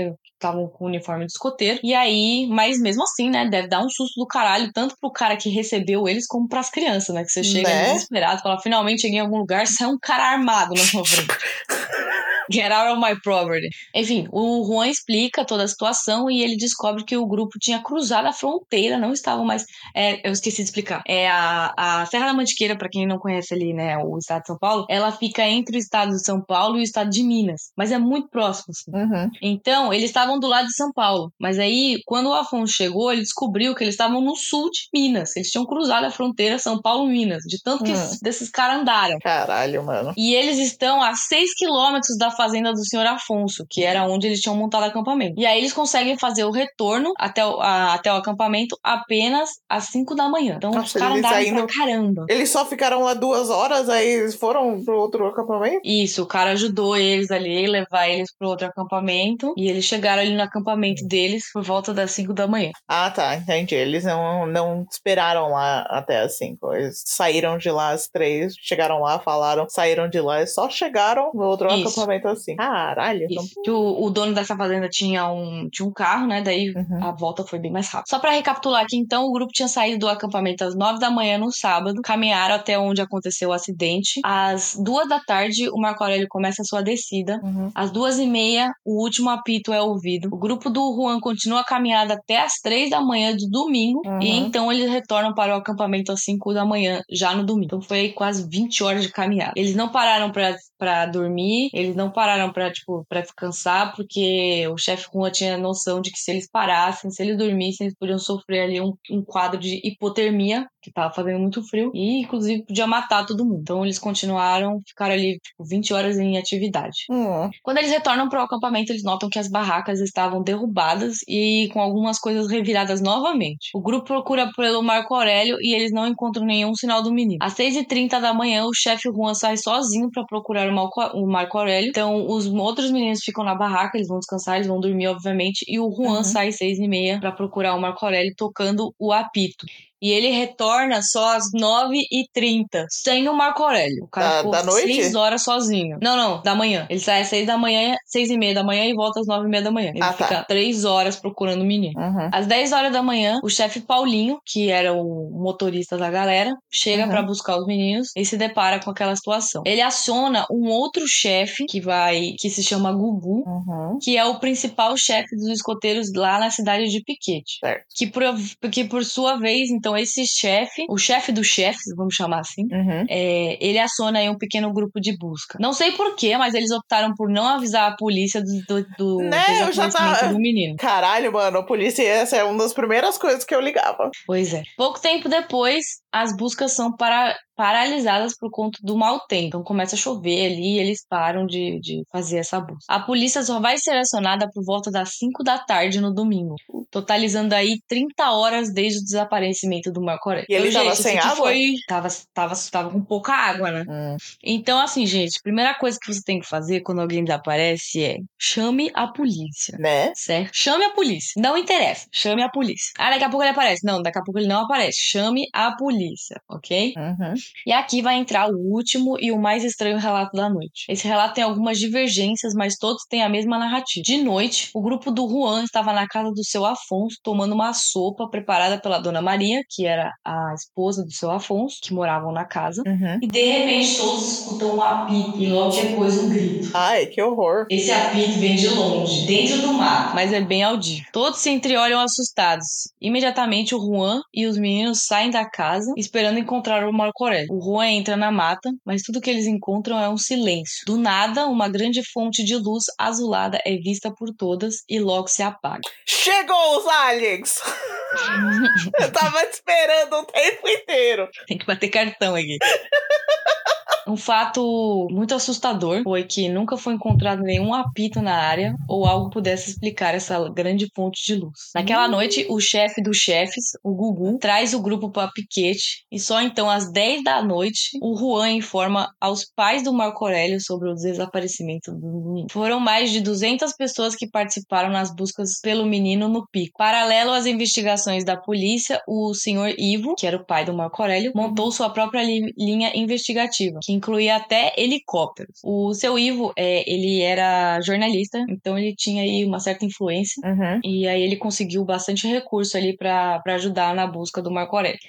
estavam com o uniforme de escoteiro. E aí, mas mesmo assim, né, deve dar um susto do caralho, tanto pro cara que recebeu eles, como pras crianças, né? Que você chega Né? desesperado, fala, finalmente cheguei em algum lugar, sai um cara armado na sua frente. Get out of my property. Enfim, o Juan explica toda a situação e ele descobre que o grupo tinha cruzado a fronteira, não estavam mais. É, eu esqueci de explicar. É a, a Serra da Mantiqueira, pra quem não conhece ali, né, o estado de São Paulo, ela fica entre o estado de São Paulo e o estado de Minas, mas é muito próximo. Assim. Uhum. Então, eles estavam do lado de São Paulo. Mas aí, quando o Afonso chegou, ele descobriu que eles estavam no sul de Minas. Eles tinham cruzado a fronteira São Paulo-Minas, de tanto que Hum. esses- desses caras andaram. Caralho, mano. E eles estão a 6 quilômetros da fazenda do senhor Afonso, que era onde eles tinham montado acampamento. E aí eles conseguem fazer o retorno até o, a- até o acampamento apenas às 5 da manhã. Então Nossa, os caras andaram ainda- pra caramba. Eles só ficaram lá duas horas, aí eles foram pro outro acampamento? Isso, o cara ajudou eles ali, levar eles pro outro acampamento. E eles chegaram ali no acampamento deles por volta das 5 da manhã. Ah, tá, entendi. Eles não, não esperaram lá até as cinco. Eles saíram de lá às três, chegaram lá, falaram, saíram de lá e só chegaram no outro Isso. acampamento assim. Caralho. então- o, o dono dessa fazenda tinha um, tinha um carro, né? Daí Uhum. a volta foi bem mais rápida. Só pra recapitular aqui, então, o grupo tinha saído do acampamento às 9 da manhã no sábado, caminharam até onde aconteceu o acidente. Às duas da tarde, o Marco Aurélio começa a sua descida. Uhum. Às duas e meia, o último apito é ouvido. O grupo do Juan continua a caminhada até às três da manhã do domingo. Uhum. E então eles retornam para o acampamento às cinco da manhã, já no domingo. Então foi quase 20 horas de caminhada. Eles não pararam pra dormir, eles não pararam pra, tipo, pra descansar, porque o chefe Juan tinha noção de que se eles parassem, se eles dormissem, eles podiam sofrer ali um, um quadro de hipotermia, que tava fazendo muito frio, e inclusive podia matar todo mundo. Então eles continuaram, ficaram ali, tipo, 20 horas em atividade. Hum. Quando eles retornam para o acampamento, eles notam que as barracas estavam derrubadas e com algumas coisas reviradas novamente. O grupo procura pelo Marco Aurélio e eles não encontram nenhum sinal do menino. Às 6h30 da manhã, o chefe Juan sai sozinho para procurar o Marco, o Marco Aurélio. Então, os outros meninos ficam na barraca, eles vão descansar, eles vão dormir, obviamente. E o Juan Uhum. sai às 6h30 para procurar o Marco Aurélio tocando o apito. E ele retorna só às 9h30, sem o Marco Aurélio. O cara Da- da noite? 6 horas sozinho. Não, não, da manhã. Ele sai às 6 da manhã, 6 e meia da manhã e volta às 9 e meia da manhã. Ele Ah, tá. fica 3 horas procurando o menino. Uhum. Às 10 horas da manhã, o chefe Paulinho, que era o motorista da galera, chega Uhum. pra buscar os meninos e se depara com aquela situação. Ele aciona um outro chefe que vai, que se chama Gugu, Uhum. que é o principal chefe dos escoteiros lá na cidade de Piquete. Certo. Que por, que por sua vez, então, esse chefe, o chefe dos chefes, vamos chamar assim, Uhum. é, ele aciona aí um pequeno grupo de busca. Não sei porquê, mas eles optaram por não avisar a polícia do, do, do Né, eu já tava- do menino. Caralho, mano, a polícia, essa é uma das primeiras coisas que eu ligava. Pois é. Pouco tempo depois, as buscas são para, paralisadas por conta do mau tempo. Então começa a chover ali e eles param de, de fazer essa busca. A polícia só vai ser acionada por volta das 5 da tarde no domingo, totalizando aí 30 horas desde o desaparecimento do Marco Aurélio. E ele tava gente, sem água? Foi... Tava, tava, tava com pouca água, né? Hum. Então, assim, gente, primeira coisa que você tem que fazer quando alguém desaparece é chame a polícia. Né? Certo? Chame a polícia. Não interessa. Chame a polícia. Ah, daqui a pouco ele aparece. Não, daqui a pouco ele não aparece. Chame a polícia, ok? Uhum. E aqui vai entrar o último e o mais estranho relato da noite. Esse relato tem algumas divergências, mas todos têm a mesma narrativa. De noite, o grupo do Juan estava na casa do seu Afonso tomando uma sopa preparada pela dona Maria, que era a esposa do seu Afonso, que moravam na casa. Uhum. E de repente todos escutam um apito e logo depois um grito. Ai, que horror. Esse apito vem de longe, dentro do mato, mas é bem audível. Todos se entreolham assustados. Imediatamente o Juan e os meninos saem da casa, esperando encontrar o Marco Aurélio. O Juan entra na mata, mas tudo que eles encontram é um silêncio. Do nada, uma grande fonte de luz azulada é vista por todas e logo se apaga. Chegou os aliens! eu tava esperando o tempo inteiro. Tem que bater cartão aqui. Um fato muito assustador foi que nunca foi encontrado nenhum apito na área ou algo pudesse explicar essa grande fonte de luz. Naquela noite, o chefe dos chefes, o Gugu, traz o grupo para piquete e só então às 10 da noite, o Juan informa aos pais do Marco Aurélio sobre o desaparecimento do menino. Foram mais de 200 pessoas que participaram nas buscas pelo menino no pico. Paralelo às investigações da polícia, o senhor Ivo, que era o pai do Marco Aurélio, montou sua própria li- linha investigativa, que que incluía até helicópteros. O seu Ivo, é, ele era jornalista, então ele tinha aí uma certa influência. Uhum. E aí ele conseguiu bastante recurso ali para ajudar na busca do Marco Aurélio.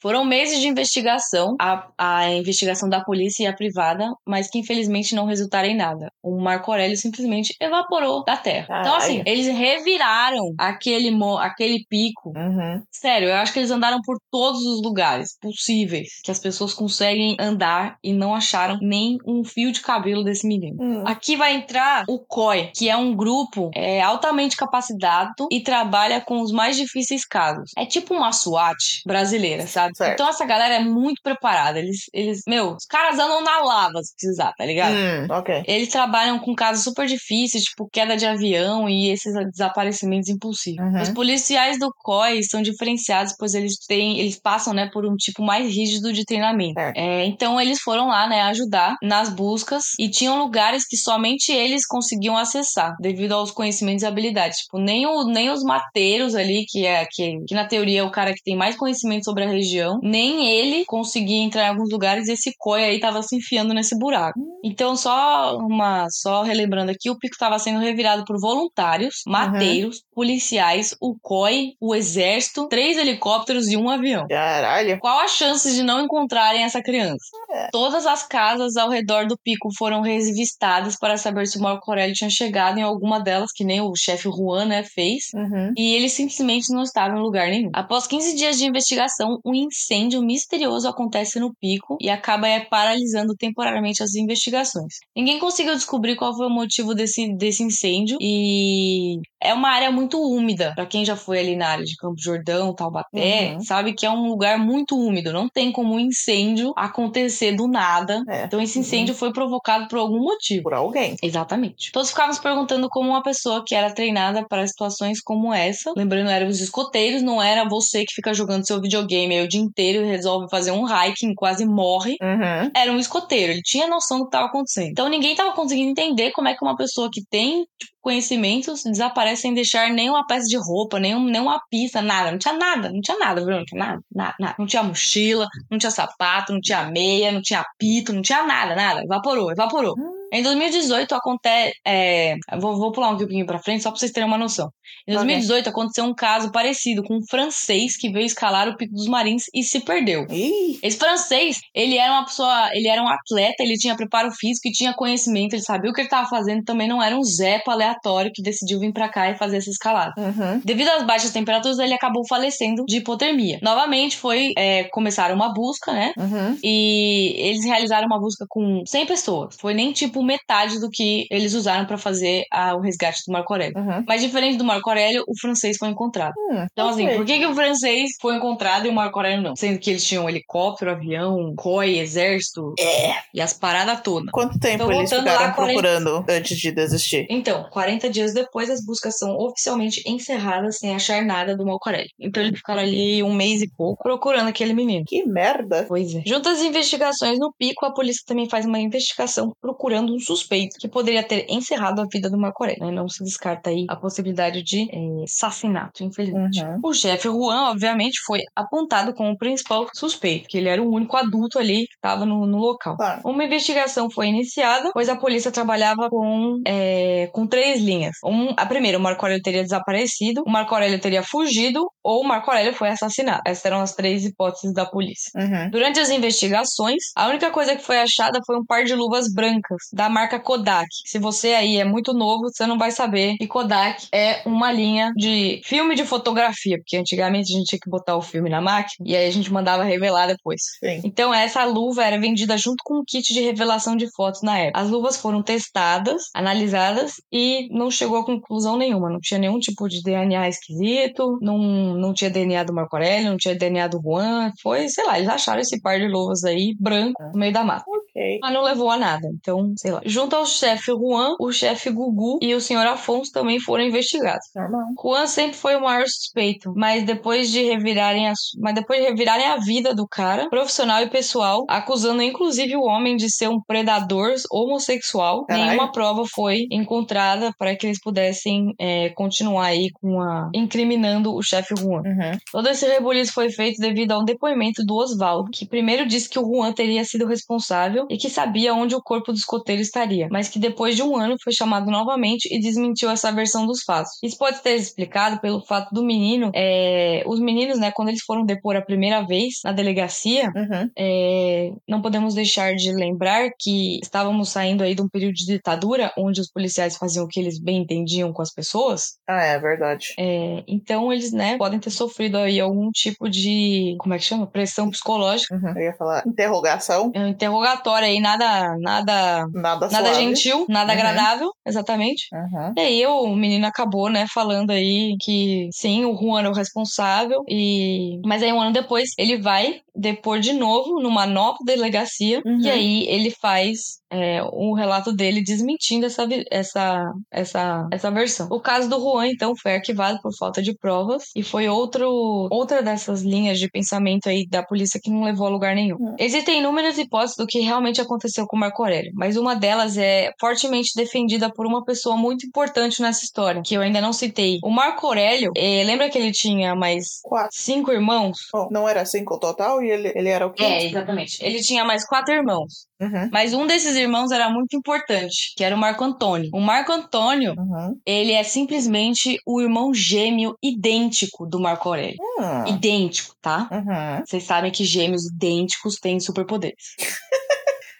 Foram meses de investigação, a, a investigação da polícia e a privada, mas que infelizmente não resultaram em nada. O Marco Aurélio simplesmente evaporou da Terra. Ai. Então, assim, eles reviraram aquele, mo- aquele pico. Uhum. Sério, eu acho que eles andaram por todos os lugares possíveis que as pessoas conseguem andar e não acharam nem um fio de cabelo desse menino. Hum. Aqui vai entrar o COI, que é um grupo é, altamente capacitado e trabalha com os mais difíceis casos. É tipo uma SWAT brasileira, sabe? Certo. Então essa galera é muito preparada. Eles, eles, meu, os caras andam na lava se precisar, tá ligado? Hum, ok. Eles trabalham com casos super difíceis, tipo queda de avião e esses desaparecimentos impulsivos. Uhum. Os policiais do COI são diferenciados, pois eles têm, eles passam, né, por um tipo mais rígido de treinamento. É, então eles foram lá, né, ajudar nas buscas e tinham lugares que somente eles conseguiam acessar, devido aos conhecimentos e habilidades. Tipo, nem, o, nem os mateiros ali, que é que, que na teoria é o cara que tem mais conhecimento sobre a região, nem ele conseguia entrar em alguns lugares e esse COI aí tava se enfiando nesse buraco. Então, só uma, só relembrando aqui, o pico estava sendo revirado por voluntários, mateiros, policiais, o COI, o exército, três helicópteros e um avião. Caralho. Qual a chance de não encontrarem essa criança? É. Todas as casas ao redor do pico foram revistadas para saber se o Marco Aurélio tinha chegado em alguma delas, que nem o chefe Juan, né, fez. Uhum. E ele simplesmente não estava em lugar nenhum. Após 15 dias de investigação, um incêndio misterioso acontece no pico e acaba é, paralisando temporariamente as investigações. Ninguém conseguiu descobrir qual foi o motivo desse, desse incêndio e é uma área muito úmida. Pra quem já foi ali na área de Campo Jordão, Taubaté, Uhum. sabe que é um lugar muito úmido. Não tem como um incêndio acontecer do nada. É. Então esse incêndio foi provocado por algum motivo. Por alguém. Exatamente. Todos ficávamos perguntando como uma pessoa que era treinada para situações como essa, lembrando, eram os escoteiros, não era você que fica jogando seu videogame aí o dia inteiro e resolve fazer um hiking, quase morre. Uhum. Era um escoteiro, ele tinha noção do que estava acontecendo. Então ninguém estava conseguindo entender como é que uma pessoa que tem tipo, conhecimentos desaparece sem deixar nenhuma peça de roupa, nenhum, nenhuma pista, nada. Não tinha nada, não tinha nada, tinha nada, nada, nada. Não tinha mochila, não tinha sapato, não tinha meia, não tinha pito, não tinha nada, nada. Evaporou, evaporou. Em 2018 acontece. É, vou, vou pular um pouquinho pra frente só pra vocês terem uma noção. Em Ok. 2018 aconteceu um caso parecido com um francês que veio escalar o Pico dos Marins e se perdeu. Ih, Esse francês, ele era uma pessoa, ele era um atleta, ele tinha preparo físico e tinha conhecimento, ele sabia o que ele estava fazendo, também não era um zepa aleatório que decidiu vir pra cá e fazer essa escalada. uhum. Devido às baixas temperaturas, ele acabou falecendo de hipotermia. Novamente, foi é, começaram uma busca, né? Uhum. E eles realizaram uma busca com 100 pessoas. Foi nem tipo metade do que eles usaram pra fazer a- o resgate do Marco Aurélio. Uhum. Mas diferente do Marco Aurélio, o francês foi encontrado. Hum, Então, assim, por que, que o francês foi encontrado e o Marco Aurélio não? Sendo que eles tinham helicóptero, avião, COI, exército É. e as paradas todas. Quanto tempo Então, eles ficaram lá, 40 procurando antes de desistir? Então, 40 dias depois, as buscas são oficialmente encerradas sem achar nada do Marco Aurélio. Então, eles ficaram ali um mês e pouco procurando aquele menino. Que merda. Pois é. Junto às investigações no pico, a polícia também faz uma investigação procurando um suspeito que poderia ter encerrado a vida do Marco Aurélio. né? Não se descarta aí a possibilidade de é, assassinato, infelizmente. Uhum. O chefe Juan, obviamente, foi apontado como o principal suspeito, que ele era o único adulto ali que estava no, no local. Claro. Uma investigação foi iniciada, pois a polícia trabalhava com, é, com três linhas. Um, a primeira, o Marco Aurélio teria desaparecido, o Marco Aurélio teria fugido ou o Marco Aurélio foi assassinado. Essas eram as três hipóteses da polícia. Uhum. Durante as investigações, a única coisa que foi achada foi um par de luvas brancas da marca Kodak. Se você aí é muito novo, você não vai saber que Kodak é uma linha de filme de fotografia, porque antigamente a gente tinha que botar o filme na máquina e aí a gente mandava revelar depois. Sim. Então essa luva era vendida junto com um kit de revelação de fotos na época. As luvas foram testadas, analisadas e não chegou a conclusão nenhuma. Não tinha nenhum tipo de DNA esquisito, não, não tinha DNA do Marco Aurélio, não tinha DNA do Juan. Foi, sei lá, eles acharam esse par de luvas aí branco no meio da mata. Ok. Mas não levou a nada. Então, sei lá. Junto ao chefe Juan, o chefe Gugu e o senhor Afonso também foram investigados. Normal. Juan sempre foi o maior suspeito, mas depois de revirarem a, mas depois de revirarem a vida do cara, profissional e pessoal, acusando inclusive o homem de ser um predador homossexual, Caralho. nenhuma prova foi encontrada para que eles pudessem é, continuar aí com a incriminando o chefe Juan. Uhum. Todo esse rebuliço foi feito devido a um depoimento do Oswaldo, que primeiro disse que o Juan teria sido responsável e que sabia onde o corpo do escoteiro estaria, mas que depois de um ano foi chamado novamente e desmentiu essa versão dos fatos. Isso pode ter explicado pelo fato do menino, é, os meninos, né, quando eles foram depor a primeira vez na delegacia, Uhum. é, não podemos deixar de lembrar que estávamos saindo aí de um período de ditadura, onde os policiais faziam o que eles bem entendiam com as pessoas. Ah, é verdade. É, então eles, né, podem ter sofrido aí algum tipo de, como é que chama? Pressão psicológica. Uhum. Eu ia falar interrogação, É um interrogatório aí, nada, nada, nada nada gentil, nada Uhum. agradável, exatamente. Uhum. E aí o menino acabou, né, falando aí que sim, o Juan é o responsável e mas aí um ano depois ele vai depor de novo numa nova delegacia Uhum. e aí ele faz é, um relato dele desmentindo essa, essa, essa, essa versão. O caso do Juan, então, foi arquivado por falta de provas e foi outro, outra dessas linhas de pensamento aí da polícia que não levou a lugar nenhum. Uhum. Existem inúmeras hipóteses do que realmente aconteceu com Marco Aurélio, mas uma delas é fortemente defendida por uma pessoa muito importante nessa história, que eu ainda não citei. O Marco Aurélio, eh, lembra que ele tinha mais Quatro. cinco irmãos? Bom, não era cinco o total e ele, ele era o quê? É, exatamente. Ele tinha mais quatro irmãos. Uhum. Mas um desses irmãos era muito importante, que era o Marco Antônio. O Marco Antônio, Uhum. ele é simplesmente o irmão gêmeo idêntico do Marco Aurélio. Hum. Idêntico, tá? Uhum. Vocês sabem que gêmeos idênticos têm superpoderes.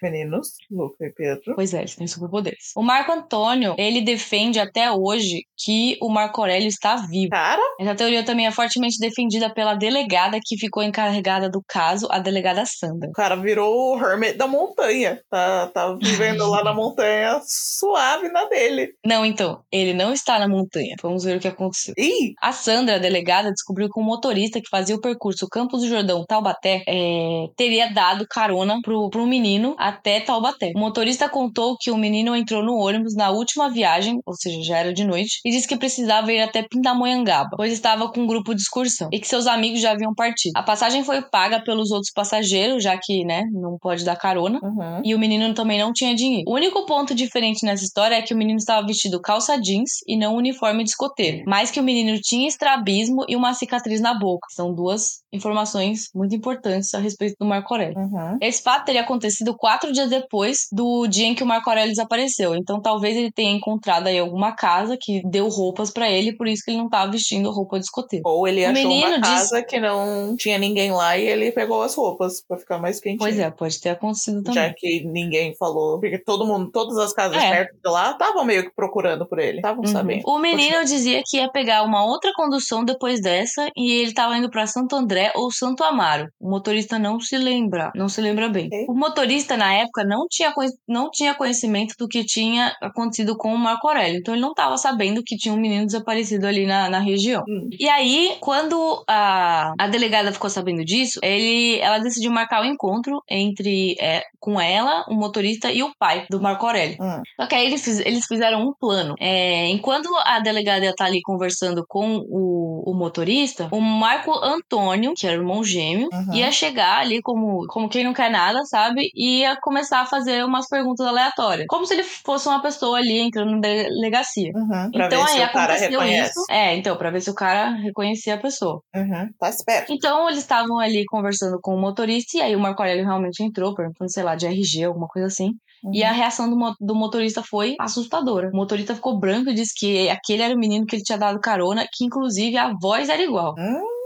Meninos, Luca e Pedro. Pois é, eles têm superpoderes. O Marco Antônio, ele defende até hoje que o Marco Aurélio está vivo. Cara, Essa teoria também é fortemente defendida pela delegada que ficou encarregada do caso, a delegada Sandra. o cara virou o hermit da montanha. Tá, tá vivendo lá na montanha suave na dele. Não, então, ele não está na montanha. Vamos ver o que aconteceu. Ih! A Sandra, a delegada, descobriu que o motorista que fazia o percurso Campos do Jordão Taubaté é, teria dado carona pro, pro menino até Taubaté. O motorista contou que o menino entrou no ônibus na última viagem, ou seja, já era de noite, e disse que precisava ir até Pindamonhangaba, pois estava com um grupo de excursão e que seus amigos já haviam partido. A passagem foi paga pelos outros passageiros, já que, né, não pode dar carona. Uhum. E o menino também não tinha dinheiro. O único ponto diferente nessa história é que o menino estava vestido calça jeans e não uniforme de escoteiro. Mas que o menino tinha estrabismo e uma cicatriz na boca. São duas informações muito importantes a respeito do Marco Aurélio. Uhum. Esse fato teria acontecido quatro dias depois do dia em que o Marco Aurélio desapareceu. Então talvez ele tenha encontrado aí alguma casa que deu roupas pra ele, por isso que ele não estava vestindo roupa de escoteiro. Ou ele O achou menino uma casa que não tinha ninguém lá e ele pegou as roupas pra ficar mais quentinho. Pois é, pode ter acontecido também. Já que ninguém falou. Porque todo mundo, todas as casas É. perto de lá estavam meio que procurando por ele. Estavam Uhum. sabendo. O menino dizia que ia pegar uma outra condução depois dessa e ele estava indo para Santo André ou Santo Amaro. O motorista não se lembra, não se lembra bem. Ok. O motorista na época não tinha, não tinha conhecimento do que tinha acontecido com o Marco Aurélio, então ele não estava sabendo que tinha um menino desaparecido ali na, na região. Hum. E aí, quando a, a delegada ficou sabendo disso, ele, ela decidiu marcar o encontro entre é, com ela, o motorista e o pai do Marco Aurélio. Hum. Só que aí eles, fiz- eles fizeram um plano. É, enquanto a delegada ia estar ali conversando com o, o motorista, o Marco Antônio, que era o irmão gêmeo, Uhum. ia chegar ali como, como quem não quer nada, sabe? E ia começar a fazer umas perguntas aleatórias. Como se ele fosse uma pessoa ali entrando na delegacia. Uhum. Pra então ver aí se o cara aconteceu reconhece. isso. É, então, pra ver se o cara reconhecia a pessoa. Uhum. Tá esperto. Então eles estavam ali conversando com o motorista, e aí o Marco Aurélio realmente entrou, perguntando, sei lá, de RG, alguma coisa assim. Uhum. E a reação do, do motorista foi assustadora. O motorista ficou branco e disse que aquele era o menino que ele tinha dado carona, que inclusive a voz era igual. Hum.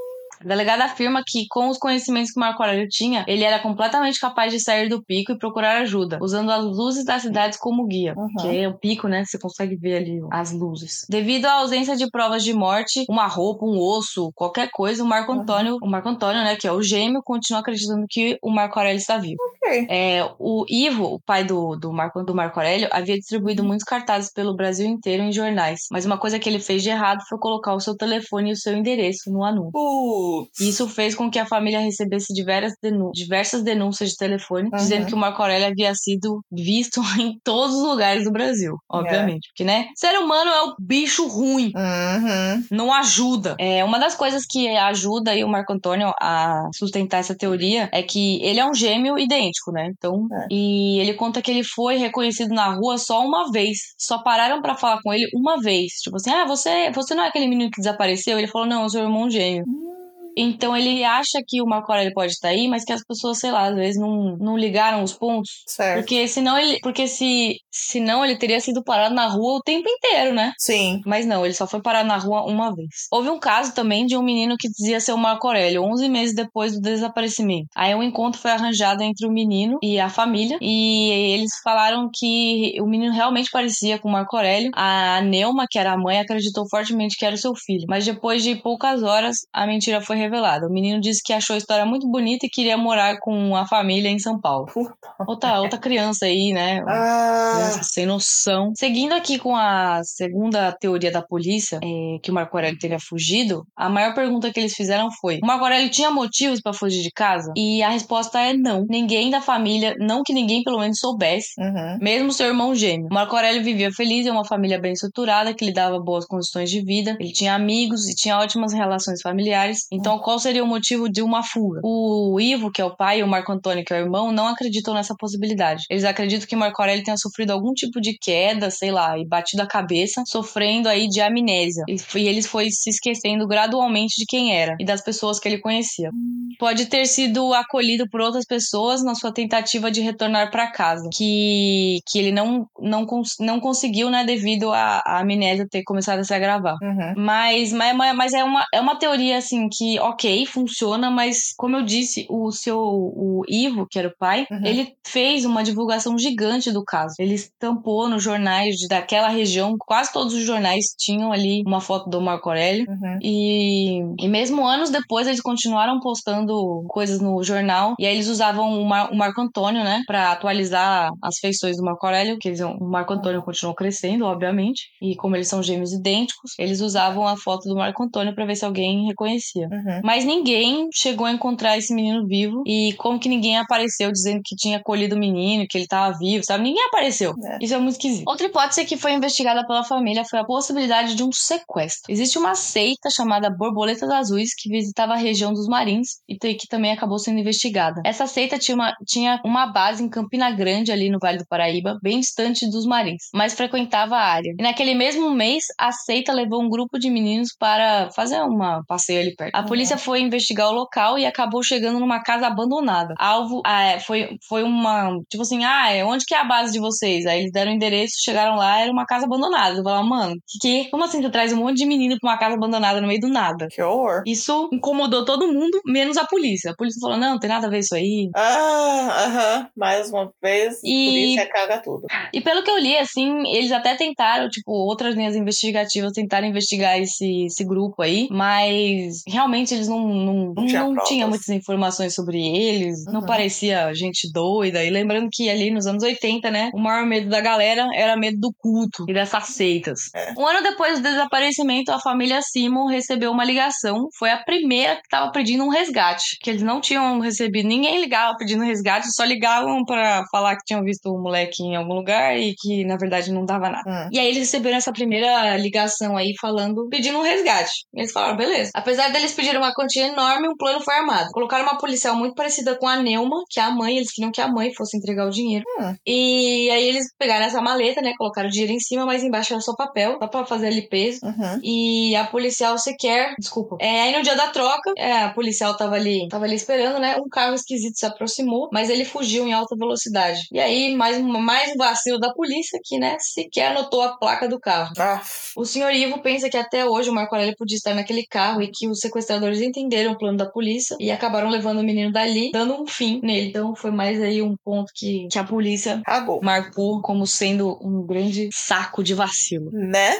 A delegada afirma que, com os conhecimentos que o Marco Aurélio tinha, ele era completamente capaz de sair do pico e procurar ajuda, usando as luzes das cidades como guia. Uhum. Que é o pico, né? Você consegue ver ali as luzes. Devido à ausência de provas de morte, uma roupa, um osso, qualquer coisa, o Marco Uhum. Antônio, o Marco Antônio, né, que é o gêmeo, continua acreditando que o Marco Aurélio está vivo. Ok. É, o Ivo, o pai do, do, Marco, do Marco Aurélio, havia distribuído muitos cartazes pelo Brasil inteiro em jornais. Mas uma coisa que ele fez de errado foi colocar o seu telefone e o seu endereço no anúncio. Putz. Isso fez com que a família recebesse diversas, denú- diversas denúncias de telefone, Uhum. dizendo que o Marco Aurélio havia sido visto em todos os lugares do Brasil. Obviamente. Porque, né? Ser humano é o bicho ruim. Uhum. Não ajuda. É, uma das coisas que ajuda aí o Marco Antônio a sustentar essa teoria é que ele é um gêmeo idêntico, né? Então, É. e ele conta que ele foi reconhecido na rua só uma vez. Só pararam pra falar com ele uma vez. Tipo assim, ah, você, você não é aquele menino que desapareceu? Ele falou, não, eu sou irmão gêmeo. Então ele acha que o Marco Aurélio pode estar aí, mas que as pessoas, sei lá, às vezes não, não ligaram os pontos. Certo. Porque senão ele. Porque se. Senão ele teria sido parado na rua o tempo inteiro, né? Sim. Mas não, ele só foi parado na rua uma vez. Houve um caso também de um menino que dizia ser o Marco Aurélio, 11 meses depois do desaparecimento. Aí um encontro foi arranjado entre o menino e a família, e eles falaram que o menino realmente parecia com o Marco Aurélio. A Neuma, que era a mãe, acreditou fortemente que era o seu filho. Mas depois de poucas horas, a mentira foi revelada. O menino disse que achou a história muito bonita e queria morar com a família em São Paulo. Outra, outra criança aí, né? Ah, Criança sem noção. Seguindo aqui com a segunda teoria da polícia, é, que o Marco Aurélio teria fugido, a maior pergunta que eles fizeram foi: o Marco Aurélio tinha motivos para fugir de casa? E a resposta é não. Ninguém da família, não que ninguém pelo menos soubesse, uhum. mesmo seu irmão gêmeo. Marco Aurélio vivia feliz em uma família bem estruturada que lhe dava boas condições de vida. Ele tinha amigos e tinha ótimas relações familiares. Então, qual seria o motivo de uma fuga? O Ivo, que é o pai, e o Marco Antônio, que é o irmão, não acreditam nessa possibilidade. Eles acreditam que Marco Aurélio tenha sofrido algum tipo de queda, sei lá, e batido a cabeça, sofrendo aí de amnésia. E e ele foi se esquecendo gradualmente de quem era e das pessoas que ele conhecia. Pode ter sido acolhido por outras pessoas na sua tentativa de retornar para casa, que, que ele não, não, não conseguiu, né, devido à à amnésia ter começado a se agravar. Uhum. Mas, mas, mas é, uma, é uma teoria assim que, ok, funciona, mas como eu disse, o seu o Ivo, que era o pai, Uhum. ele fez uma divulgação gigante do caso. Ele estampou nos jornais de, daquela região, quase todos os jornais tinham ali uma foto do Marco Aurélio. Uhum. E, e mesmo anos depois eles continuaram postando coisas no jornal. E aí eles usavam o, Mar- o Marco Antônio, né? Pra atualizar as feições do Marco Aurélio. Que eles, o Marco Antônio continuou crescendo, obviamente. E como eles são gêmeos idênticos, eles usavam a foto do Marco Antônio pra ver se alguém reconhecia. Uhum. Mas ninguém chegou a encontrar esse menino vivo. E como que ninguém apareceu dizendo que tinha colhido o menino, que ele tava vivo, sabe? Ninguém apareceu. É. Isso é muito esquisito. Outra hipótese que foi investigada pela família foi a possibilidade de um sequestro. Existe uma seita chamada Borboletas Azuis que visitava a região dos Marins e que também acabou sendo investigada. Essa seita tinha uma, tinha uma base em Campina Grande, ali no Vale do Paraíba, bem distante dos Marins, mas frequentava a área. E naquele mesmo mês, a seita levou um grupo de meninos para fazer uma passeio ali perto. A Uhum. Polícia foi investigar o local e acabou chegando numa casa abandonada. Alvo ah, é, foi, foi uma. Tipo assim, ah, é, onde que é a base de vocês? Aí eles deram o endereço, chegaram lá, era uma casa abandonada. Eu falava, mano, que, que? Como assim você traz um monte de menino pra uma casa abandonada no meio do nada? Que horror. Isso incomodou todo mundo, menos a polícia. A polícia falou: não, não tem nada a ver isso aí. Ah, aham. Mais uma vez, E- polícia caga tudo. E pelo que eu li, assim, eles até tentaram, tipo, outras linhas investigativas tentaram investigar esse, esse grupo aí, mas realmente eles não, não, Não tinha não tinham muitas informações sobre eles, não Uhum. parecia gente doida. E lembrando que ali nos anos 80, né, o maior medo da galera era medo do culto e dessas seitas. É. Um ano depois do desaparecimento, a família Simon recebeu uma ligação. Foi a primeira que estava pedindo um resgate, que eles não tinham recebido. Ninguém ligava pedindo resgate, só ligavam pra falar que tinham visto o moleque em algum lugar e que na verdade não dava nada. Hum. E aí eles receberam essa primeira ligação aí falando, pedindo um resgate. E eles falaram, beleza. Apesar deles pedirem uma quantia enorme, um plano foi armado. Colocaram uma policial muito parecida com a Neuma, que é a mãe, eles queriam que a mãe fosse entregar o dinheiro. Hum. E aí eles pegaram essa maleta, né? Colocaram o dinheiro em cima, mas embaixo era só papel, só pra fazer ali peso. Uhum. E a policial sequer. Desculpa. É, aí no dia da troca, é, a policial tava ali, tava ali esperando, né? Um carro esquisito se aproximou, mas ele fugiu em alta velocidade. E aí, mais, um- mais um vacilo da polícia que, né, sequer anotou a placa do carro. Ah, O senhor Ivo pensa que até hoje o Marco Aurélio podia estar naquele carro e que os entenderam o plano da polícia e acabaram levando o menino dali, dando um fim nele. Então foi mais aí um ponto que, que a polícia marcou como sendo um grande saco de vacilo. Né?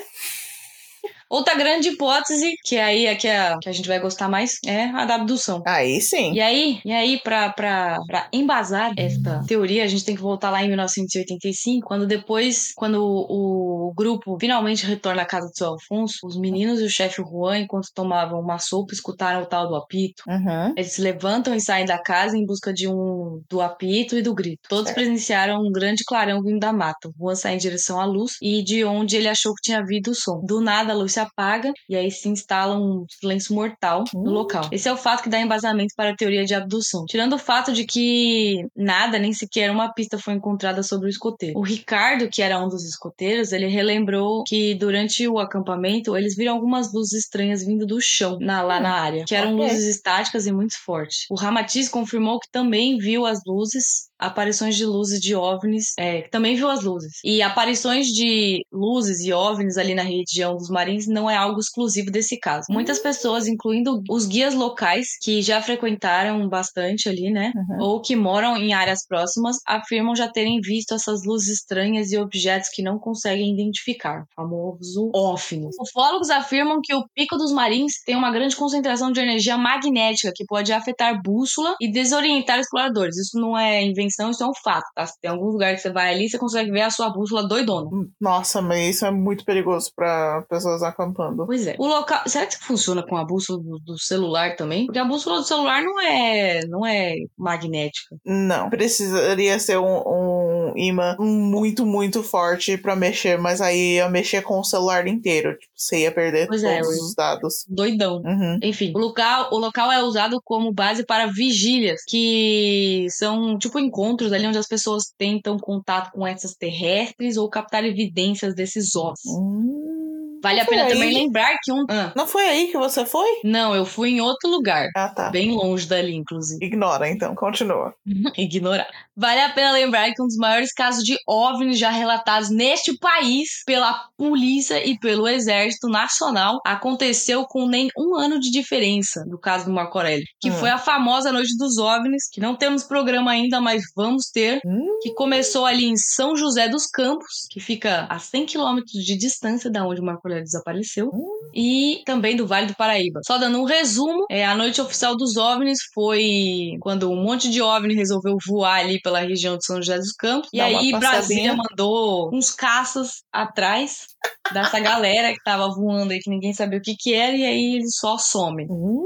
Outra grande hipótese, que aí é que a, que a gente vai gostar mais, é a da abdução. Aí sim. E aí, e aí pra, pra, pra embasar esta teoria, a gente tem que voltar lá em 1985, quando depois, quando o, o grupo finalmente retorna à casa do seu Alfonso, os meninos e o chefe Juan, enquanto tomavam uma sopa, escutaram o tal do apito. Uhum. Eles se levantam e saem da casa em busca de um do apito e do grito. Todos Certo. presenciaram um grande clarão vindo da mata. Juan sai em direção à luz e de onde ele achou que tinha havido o som. Do nada a luz se apaga e aí se instala um silêncio mortal no local. Esse é o fato que dá embasamento para a teoria de abdução. Tirando o fato de que nada, nem sequer uma pista foi encontrada sobre o escoteiro. O Ricardo, que era um dos escoteiros, ele lembrou que durante o acampamento eles viram algumas luzes estranhas vindo do chão na, lá na área, que eram ok. luzes estáticas e muito fortes. O Ramatiz confirmou que também viu as luzes aparições de luzes de OVNIs, é, que também viu as luzes. E aparições de luzes e OVNIs ali na região dos Marins não é algo exclusivo desse caso. Muitas pessoas, incluindo os guias locais, que já frequentaram bastante ali, né? Uhum. Ou que moram em áreas próximas, afirmam já terem visto essas luzes estranhas e objetos que não conseguem identificar, famoso OVNIs. Ufólogos afirmam que o Pico dos Marins tem uma grande concentração de energia magnética que pode afetar bússola e desorientar exploradores. Isso não é invenção, isso é um fato, tá? Se tem algum lugar que você vai ali, você consegue ver a sua bússola doidona. Nossa, mas isso é muito perigoso pra pessoas acampando. Pois é. O local. Será que funciona com a bússola do, do celular também? Porque a bússola do celular não é, não é magnética. Não, precisaria ser um, um imã muito, muito forte pra mexer, mas aí ia mexer com o celular inteiro. Tipo, você ia perder Pois todos é, os dados. Doidão. Uhum. Enfim, o local, o local é usado como base para vigílias, que são tipo encontros ali onde as pessoas tentam contato com extraterrestres ou captar evidências desses ovos. Hum. Vale a pena aí? também lembrar que um. Ah, Não foi aí que você foi? não, eu fui em outro lugar. Ah, tá. Bem longe dali, inclusive. Ignora, então. Continua. Ignorar. Vale a pena lembrar que um dos maiores casos de OVNIs já relatados neste país pela polícia e pelo Exército Nacional aconteceu com nem um ano de diferença do caso do Marco Aurélio, que Hum. foi a famosa Noite dos OVNIs, que não temos programa ainda, mas vamos ter, Hum. que começou ali em São José dos Campos, que fica a 100 quilômetros de distância da onde o Marco Aurélio desapareceu, e também do Vale do Paraíba. Só dando um resumo, é, a noite oficial dos OVNIs foi quando um monte de OVNI resolveu voar ali pela região de São José dos Campos. E Dá aí. Brasília mandou uns caças atrás dessa galera que tava voando aí, que ninguém sabia o que que era, e aí eles só somem. Hum.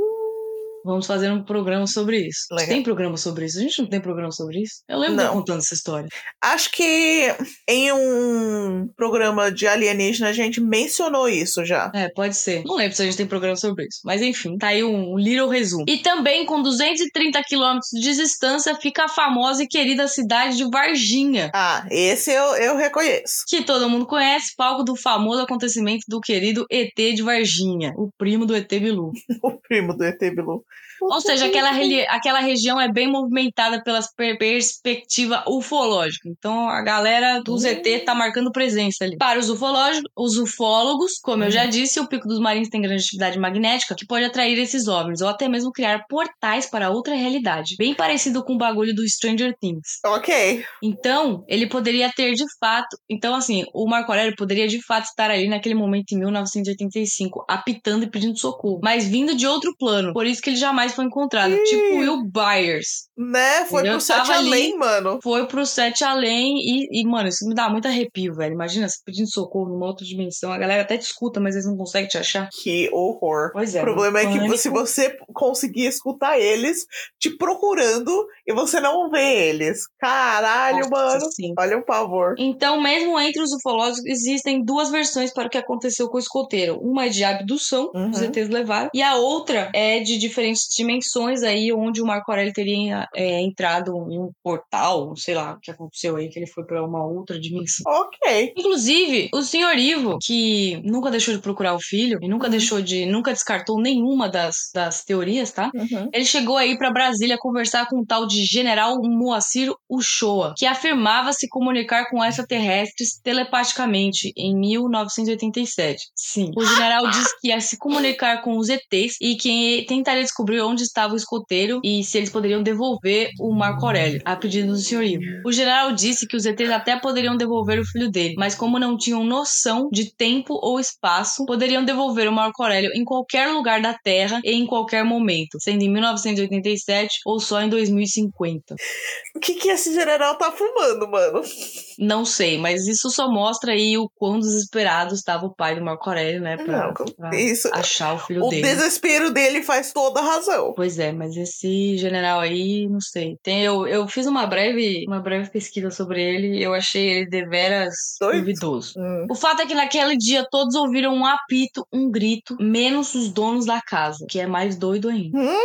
Vamos fazer um programa sobre isso. Legal. Tem programa sobre isso? A gente não tem programa sobre isso? Eu lembro Não. contando essa história. Acho que em um programa de alienígena a gente mencionou isso já. É, pode ser. Não lembro se a gente tem programa sobre isso. Mas enfim, tá aí um little resumo. E também, com 230 quilômetros de distância, fica a famosa e querida cidade de Varginha. Ah, esse eu, eu reconheço. Que todo mundo conhece, palco do famoso acontecimento do querido ET de Varginha, o primo do ET Bilu. O primo do ET Bilu. Ou seja, aquela, aquela região é bem movimentada pela per- perspectiva ufológica. Então a galera dos ET tá marcando presença ali. Para os ufólogos, os ufólogos, como eu já disse, o Pico dos Marins tem grande atividade magnética que pode atrair esses OVNIs ou até mesmo criar portais para outra realidade. Bem parecido com o bagulho do Stranger Things. Ok. Então, ele poderia ter de fato. Então, assim, o Marco Aurélio poderia de fato estar ali naquele momento em 1985, apitando e pedindo socorro, mas vindo de outro plano. Por isso que ele jamais foi encontrado. Ih. Tipo Will Byers. Né? Foi Eu pro sete ali. além, mano. Foi pro sete além e, e, mano, isso me dá muito arrepio, velho. Imagina você pedindo socorro numa outra dimensão. A galera até te escuta, mas eles não conseguem te achar. Que horror. Pois é. O problema é que pânico. se você conseguir escutar eles te procurando e você não vê eles. Caralho, Nossa, mano. sim. Olha o pavor. Então, mesmo entre os ufólogos, existem duas versões para o que aconteceu com o escoteiro. Uma é de abdução, Uhum. os ETs levaram, e a outra é de diferentes dimensões aí, onde o Marco Aurélio teria é, entrado em um portal, sei lá o que aconteceu aí, que ele foi para uma outra dimensão. Ok. Inclusive, o senhor Ivo, que nunca deixou de procurar o filho, e nunca Uhum. deixou de, nunca descartou nenhuma das, das teorias, tá? Uhum. Ele chegou aí pra Brasília conversar com um tal de General Moacir Uchoa, que afirmava se comunicar com extraterrestres telepaticamente em 1987. Sim. O general disse que ia se comunicar com os ETs e que tentaria descobrir onde estava o escoteiro e se eles poderiam devolver o Marco Aurélio, a pedido do senhor Ivo. O general disse que os ETs até poderiam devolver o filho dele, mas como não tinham noção de tempo ou espaço, poderiam devolver o Marco Aurélio em qualquer lugar da Terra e em qualquer momento, sendo em 1987 ou só em 2050. O que que esse general tá fumando, mano? Não sei, mas isso só mostra aí o quão desesperado estava o pai do Marco Aurélio, né, pra, Não, pra isso- achar o filho O dele. desespero dele faz toda a razão. Pois é, mas esse general aí, não sei. Tem, eu, eu fiz uma breve, uma breve pesquisa sobre ele e eu achei ele deveras Doido? duvidoso. Hum. O fato é que naquele dia todos ouviram um apito, um grito, menos os donos da casa, que é mais doido ainda. Hum,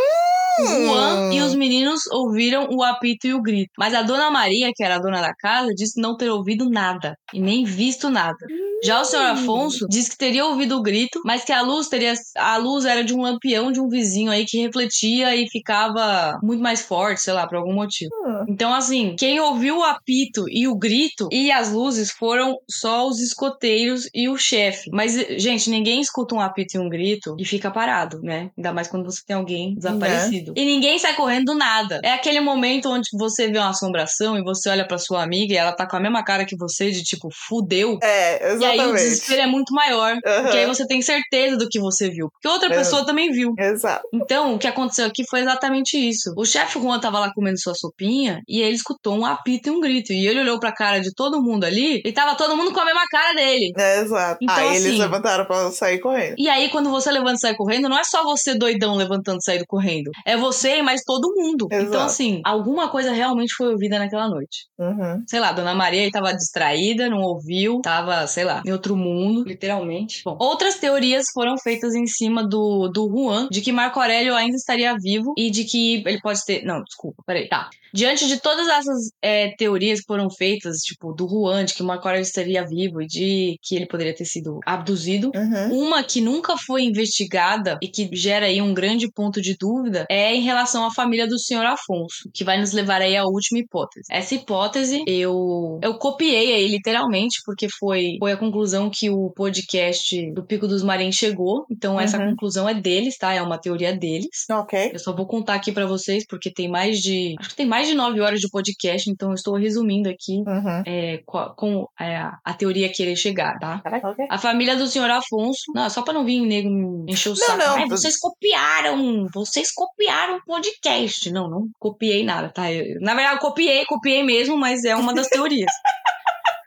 Juan e os meninos ouviram o apito e o grito. Mas a dona Maria, que era a dona da casa, disse não ter ouvido nada e nem visto nada. Já o senhor Afonso disse que teria ouvido o grito, mas que a luz teria. A luz era de um lampião de um vizinho aí que refletia e ficava muito mais forte, sei lá, por algum motivo. Hum. Então, assim, quem ouviu o apito e o grito e as luzes foram só os escoteiros e o chefe. Mas, gente, ninguém escuta um apito e um grito e fica parado, né? Ainda mais quando você tem alguém desaparecido. E ninguém sai correndo do nada. É aquele momento onde você vê uma assombração e você olha pra sua amiga e ela tá com a mesma cara que você, de tipo, fudeu. É, E aí o exatamente. desespero é muito maior. Aham. Porque aí você tem certeza do que você viu. Porque outra É. pessoa também viu. Exato. Então, o que aconteceu aqui foi exatamente isso. O chefe Juan tava lá comendo sua sopinha e ele escutou um apito e um grito. E ele olhou pra cara de todo mundo ali e tava todo mundo com a mesma cara dele. É, exato. Então, Aí assim- eles levantaram pra sair correndo. E aí, quando você levanta e sai correndo, não é só você doidão levantando e saindo correndo. É você e mais todo mundo. Exato. Então, assim, alguma coisa realmente foi ouvida naquela noite. Uhum. Sei lá, Dona Maria aí tava distraída, não ouviu, tava, sei lá, em outro mundo, literalmente. Bom, outras teorias foram feitas em cima do, do Juan, de que Marco Aurélio ainda estaria vivo e de que ele pode ter. Não, desculpa, peraí. Tá. Diante de todas essas é, teorias que foram feitas, tipo, do Juan, de que Marco Aurélio estaria vivo e de que ele poderia ter sido abduzido, Uhum. uma que nunca foi investigada e que gera aí um grande ponto de dúvida é em relação à família do senhor Afonso, que vai nos levar aí à última hipótese. Essa hipótese eu eu copiei aí literalmente porque foi foi a conclusão que o podcast do Pico dos Marins chegou. Então essa Uhum. conclusão é deles, tá? É uma teoria deles. Ok. Eu só vou contar aqui pra vocês porque tem mais de acho que tem mais de nove horas de podcast, então eu estou resumindo aqui Uhum. é, co- com é, a teoria que ele chegar, tá? A família do senhor Afonso. Não, só pra não vir nego me encher o Não, saco. não, Ai, vocês copiaram. Vocês copiaram o podcast. Não, não copiei nada, tá? Eu- na verdade, eu copiei, copiei mesmo, mas é uma das teorias.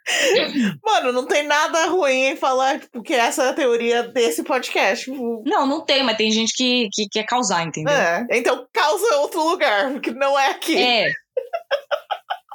Mano, não tem nada ruim em falar, tipo, que essa é a teoria desse podcast. Tipo, não, não tem, mas tem gente que, que quer causar, entendeu? É. Então causa outro lugar, porque não é aqui. É.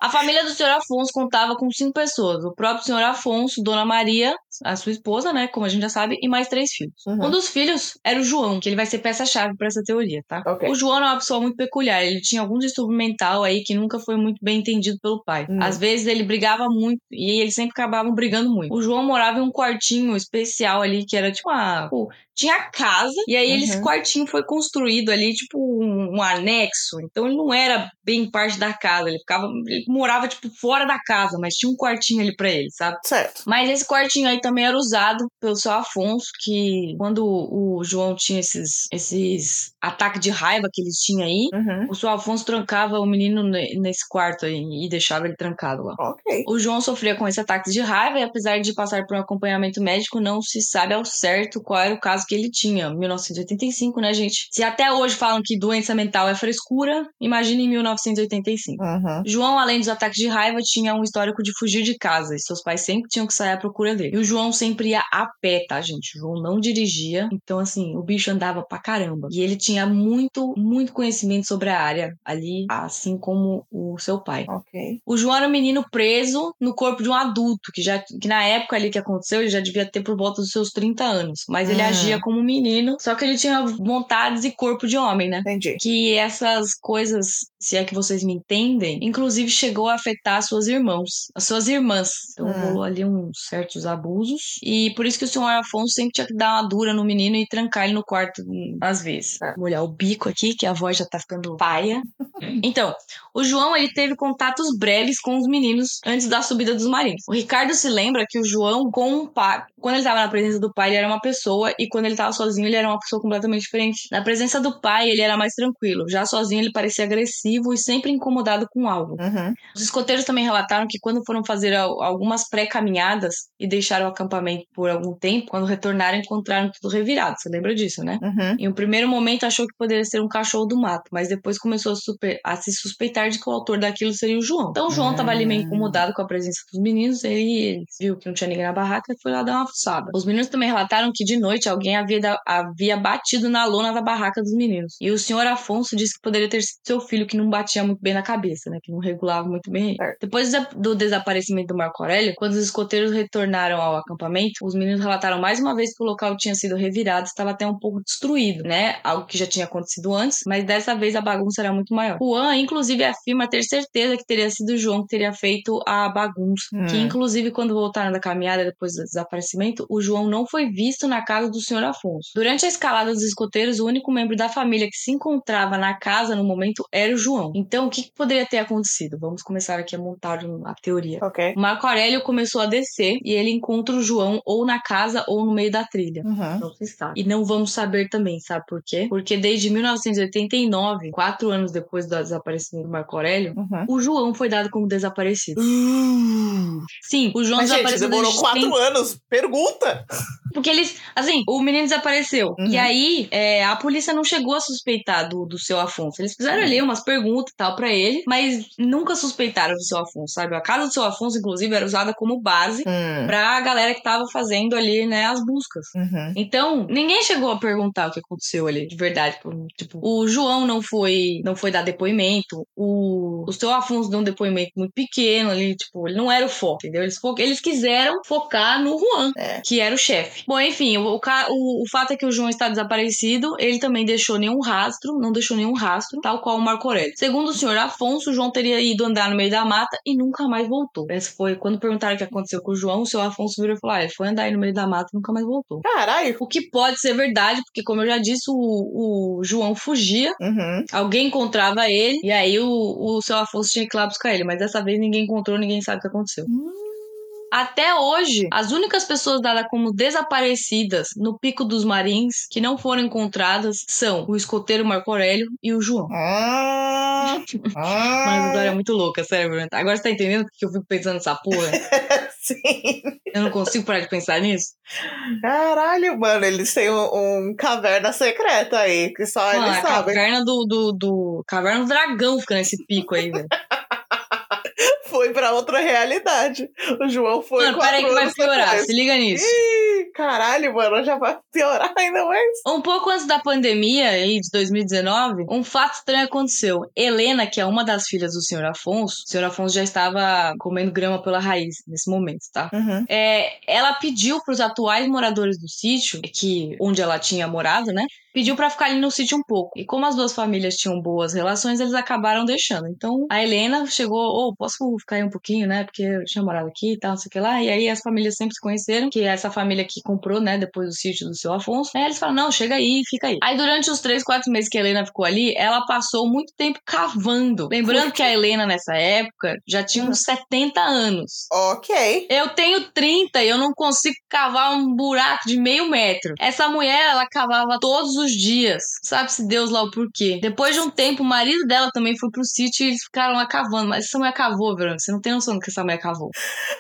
A família do senhor Afonso contava com cinco pessoas. O próprio senhor Afonso, Dona Maria, a sua esposa, né? Como a gente já sabe, e mais três filhos. Uhum. Um dos filhos era o João, que ele vai ser peça-chave pra essa teoria, tá? Ok. O João era uma pessoa muito peculiar. Ele tinha algum distúrbio mental aí que nunca foi muito bem entendido pelo pai. Hum. Às vezes ele brigava muito e eles sempre acabavam brigando muito. O João morava em um quartinho especial ali que era tipo uma. tinha casa, e aí Uhum. esse quartinho foi construído ali, tipo um, um anexo. Então ele não era bem parte da casa. Ele ficava. Ele morava, tipo, fora da casa, mas tinha um quartinho ali pra ele, sabe? Certo. Mas esse quartinho aí também era usado pelo seu Afonso, que quando o João tinha esses, esses ataques de raiva que eles tinham aí, Uhum. o seu Afonso trancava o menino ne- nesse quarto aí e deixava ele trancado lá. Ok. O João sofria com esse ataque de raiva e apesar de passar por um acompanhamento médico, não se sabe ao certo qual era o caso que ele tinha. 1985, né, gente? Se até hoje falam que doença mental é frescura, imagine em 1985. Uhum. João, além dos ataques de raiva, tinha um histórico de fugir de casa e seus pais sempre tinham que sair à procura dele. E o João sempre ia a pé, tá, gente? O João não dirigia, então, assim, o bicho andava pra caramba. E ele tinha muito, muito conhecimento sobre a área ali, assim como o seu pai. Ok. O João era um menino preso no corpo de um adulto, que já que na época ali que aconteceu, ele já devia ter por volta dos seus 30 anos. Mas ele Hum. agia como um menino, só que ele tinha vontades e corpo de homem, né? Entendi. que essas coisas, se é que vocês me entendem, inclusive chegou a afetar as suas irmãos, as suas irmãs. Então Hum. rolou ali uns certos abusos. E por isso que o senhor Afonso sempre tinha que dar uma dura no menino e trancar ele no quarto hum, às vezes. É. Vou olhar o bico aqui, que a voz já tá ficando paia. Então, o João ele teve contatos breves com os meninos antes da subida dos marinhos. O Ricardo se lembra que o João, com o pai, quando ele estava na presença do pai, ele era uma pessoa, e quando ele estava sozinho, ele era uma pessoa completamente diferente. Na presença do pai, ele era mais tranquilo. Já sozinho, ele parecia agressivo e sempre incomodado com algo. Uhum. Os escoteiros também relataram que quando foram fazer al- algumas pré-caminhadas e deixaram o acampamento por algum tempo, quando retornaram, encontraram tudo revirado. Você lembra disso, né? Uhum. Em um primeiro momento achou que poderia ser um cachorro do mato, mas depois começou a, super- a se suspeitar de que o autor daquilo seria o João. Então o João estava ali meio incomodado com a presença dos meninos, ele, ele viu que não tinha ninguém na barraca e foi lá dar uma fuçada. Os meninos também relataram que de noite alguém havia, da- havia batido na lona da barraca dos meninos. E o senhor Afonso disse que poderia ter sido seu filho que não batia muito bem na cabeça, né? Que não regulava muito bem. Depois do desaparecimento do Marco Aurélio, quando os escoteiros retornaram ao acampamento, os meninos relataram mais uma vez que o local tinha sido revirado e estava até um pouco destruído, né? Algo que já já tinha acontecido antes, mas dessa vez a bagunça era muito maior. Juan, inclusive, afirma ter certeza que teria sido o João que teria feito a bagunça. Hum. Que, inclusive, quando voltaram da caminhada depois do desaparecimento, o João não foi visto na casa do senhor Afonso. Durante a escalada dos escoteiros, o único membro da família que se encontrava na casa no momento era o João. Então, o que, poderia ter acontecido? Vamos começar aqui a montar a teoria. Ok. O Marco Aurélio começou a descer e ele encontra o João ou na casa ou no meio da trilha. Uhum. Não se sabe. E não vamos saber também, sabe por quê? Porque desde 1989, quatro anos depois do desaparecimento do Marco Aurélio, Uhum. o João foi dado como desaparecido. Sim, o João Mas, gente, desapareceu demorou desde quatro tem- anos. Pergunta. Porque eles, assim, o menino desapareceu. Uhum. E aí, é, a polícia não chegou a suspeitar do, do seu Afonso. Eles fizeram Uhum. ali umas perguntas e tal pra ele, mas nunca suspeitaram do seu Afonso, sabe? A casa do seu Afonso, inclusive, era usada como base Hum. pra galera que tava fazendo ali, né, as buscas. Uhum. Então, ninguém chegou a perguntar o que aconteceu ali, de verdade. Tipo, o João não foi, não foi dar depoimento, o, o seu Afonso deu um depoimento muito pequeno ali, tipo, ele não era o foco, entendeu? Eles, eles quiseram focar no Juan, É. que era o chefe. Bom, enfim, o, o, o, fato é que o João está desaparecido, ele também deixou nenhum rastro, não deixou nenhum rastro, tal qual o Marco Aurélio. Segundo o senhor Afonso, o João teria ido andar no meio da mata e nunca mais voltou. Essa foi, quando perguntaram o que aconteceu com o João, o seu Afonso virou e falou, ah, ele foi andar aí no meio da mata e nunca mais voltou. Caralho. O que pode ser verdade, porque como eu já disse, o, o João fugia, Uhum. alguém encontrava ele, e aí o, o seu Afonso tinha que ir lá buscar ele. Mas dessa vez ninguém encontrou, ninguém sabe o que aconteceu. Até hoje, as únicas pessoas dadas como desaparecidas no Pico dos Marins que não foram encontradas são o escoteiro Marco Aurélio e o João. Ah, Mas a ah, história é muito louca, sério. Agora você tá entendendo porque eu fico pensando nessa porra? sim. Eu não consigo parar de pensar nisso. Caralho, mano, eles têm um, um caverna secreta aí, que só Mano, eles a sabem. caverna do, do, do. Caverna do dragão fica nesse pico aí, velho. Foi pra outra realidade. O João foi Mano, peraí que vai piorar. Se liga nisso. Ih, caralho, mano, já vai piorar ainda mais. Um pouco antes da pandemia aí de 2019, um fato estranho aconteceu. Helena, que é uma das filhas do senhor Afonso, o senhor Afonso já estava comendo grama pela raiz nesse momento, tá? Uhum. É, ela pediu para os atuais moradores do sítio, que onde ela tinha morado, né? Pediu pra ficar ali no sítio um pouco. E como as duas famílias tinham boas relações, eles acabaram deixando. Então a Helena chegou, ô, posso ficar aí um pouquinho, né? Porque eu tinha morado aqui e tal, não sei o que lá. E aí as famílias sempre se conheceram, que é essa família que comprou, né, depois do sítio do seu Afonso. Aí eles falaram, não, chega aí, fica aí. Aí durante os três, quatro meses que a Helena ficou ali, ela passou muito tempo cavando. Lembrando que a Helena, nessa época, já tinha uns 70 anos. Ok. Eu tenho 30 e eu não consigo cavar um buraco de meio metro. Essa mulher, ela cavava todos os dias. Sabe-se Deus lá o porquê. Depois de um tempo, o marido dela também foi pro sítio e eles ficaram lá cavando. Mas essa mulher cavou, Verônica. Você não tem noção do que essa mulher cavou.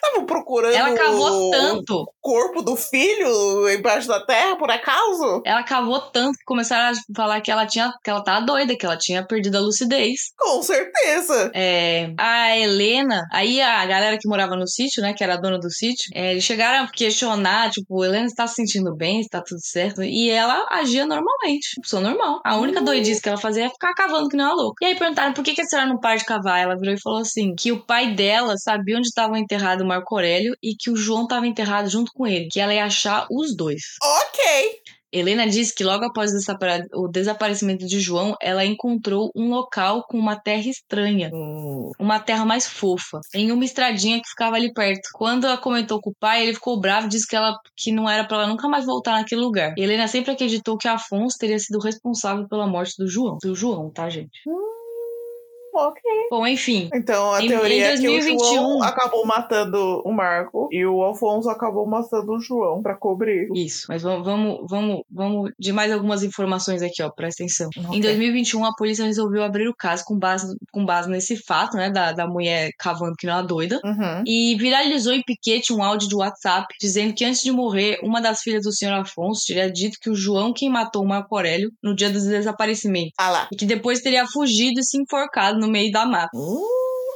Tava procurando Ela cavou o tanto. corpo do filho embaixo da terra, por acaso? Ela cavou tanto que começaram a falar que ela tinha, que ela tava doida, que ela tinha perdido a lucidez. Com certeza. É, a Helena, aí a galera que morava no sítio, né, que era a dona do sítio, é, eles chegaram a questionar, tipo, Helena está se sentindo bem, está tudo certo, e ela agia normalmente, pessoa normal. A única doidice que ela fazia é ficar cavando que nem uma louca. E aí perguntaram por que, que a senhora não para de cavar? Ela virou e falou assim, que o pai dela sabia onde estava enterrado o Marco Aurélio e que o João estava enterrado junto com ele, que ela ia achar os dois. Ok. Helena disse que logo após o desapare- o desaparecimento de João, ela encontrou um local com uma terra estranha Hum. uma terra mais fofa, em uma estradinha que ficava ali perto. Quando ela comentou com o pai, ele ficou bravo e disse que, ela, que não era pra ela nunca mais voltar naquele lugar. E Helena sempre acreditou que Afonso teria sido responsável pela morte do João. Do João, tá, gente? Ok. Bom, enfim. Então a Em- teoria em é que o 2021. João acabou matando o Marco e o Alfonso acabou matando o João pra cobrir. Isso, mas vamos, vamos, vamos, vamos de mais algumas informações aqui, ó, presta atenção. Ok. Em 2021, a polícia resolveu abrir o caso com base, com base nesse fato, né, da, da mulher cavando que não é doida. Uhum. E viralizou em piquete um áudio de WhatsApp dizendo que antes de morrer, uma das filhas do senhor Afonso teria dito que o João quem matou o Marco Aurélio no dia do desaparecimento. Ah lá. E que depois teria fugido e se enforcado no meio da mata. Hum,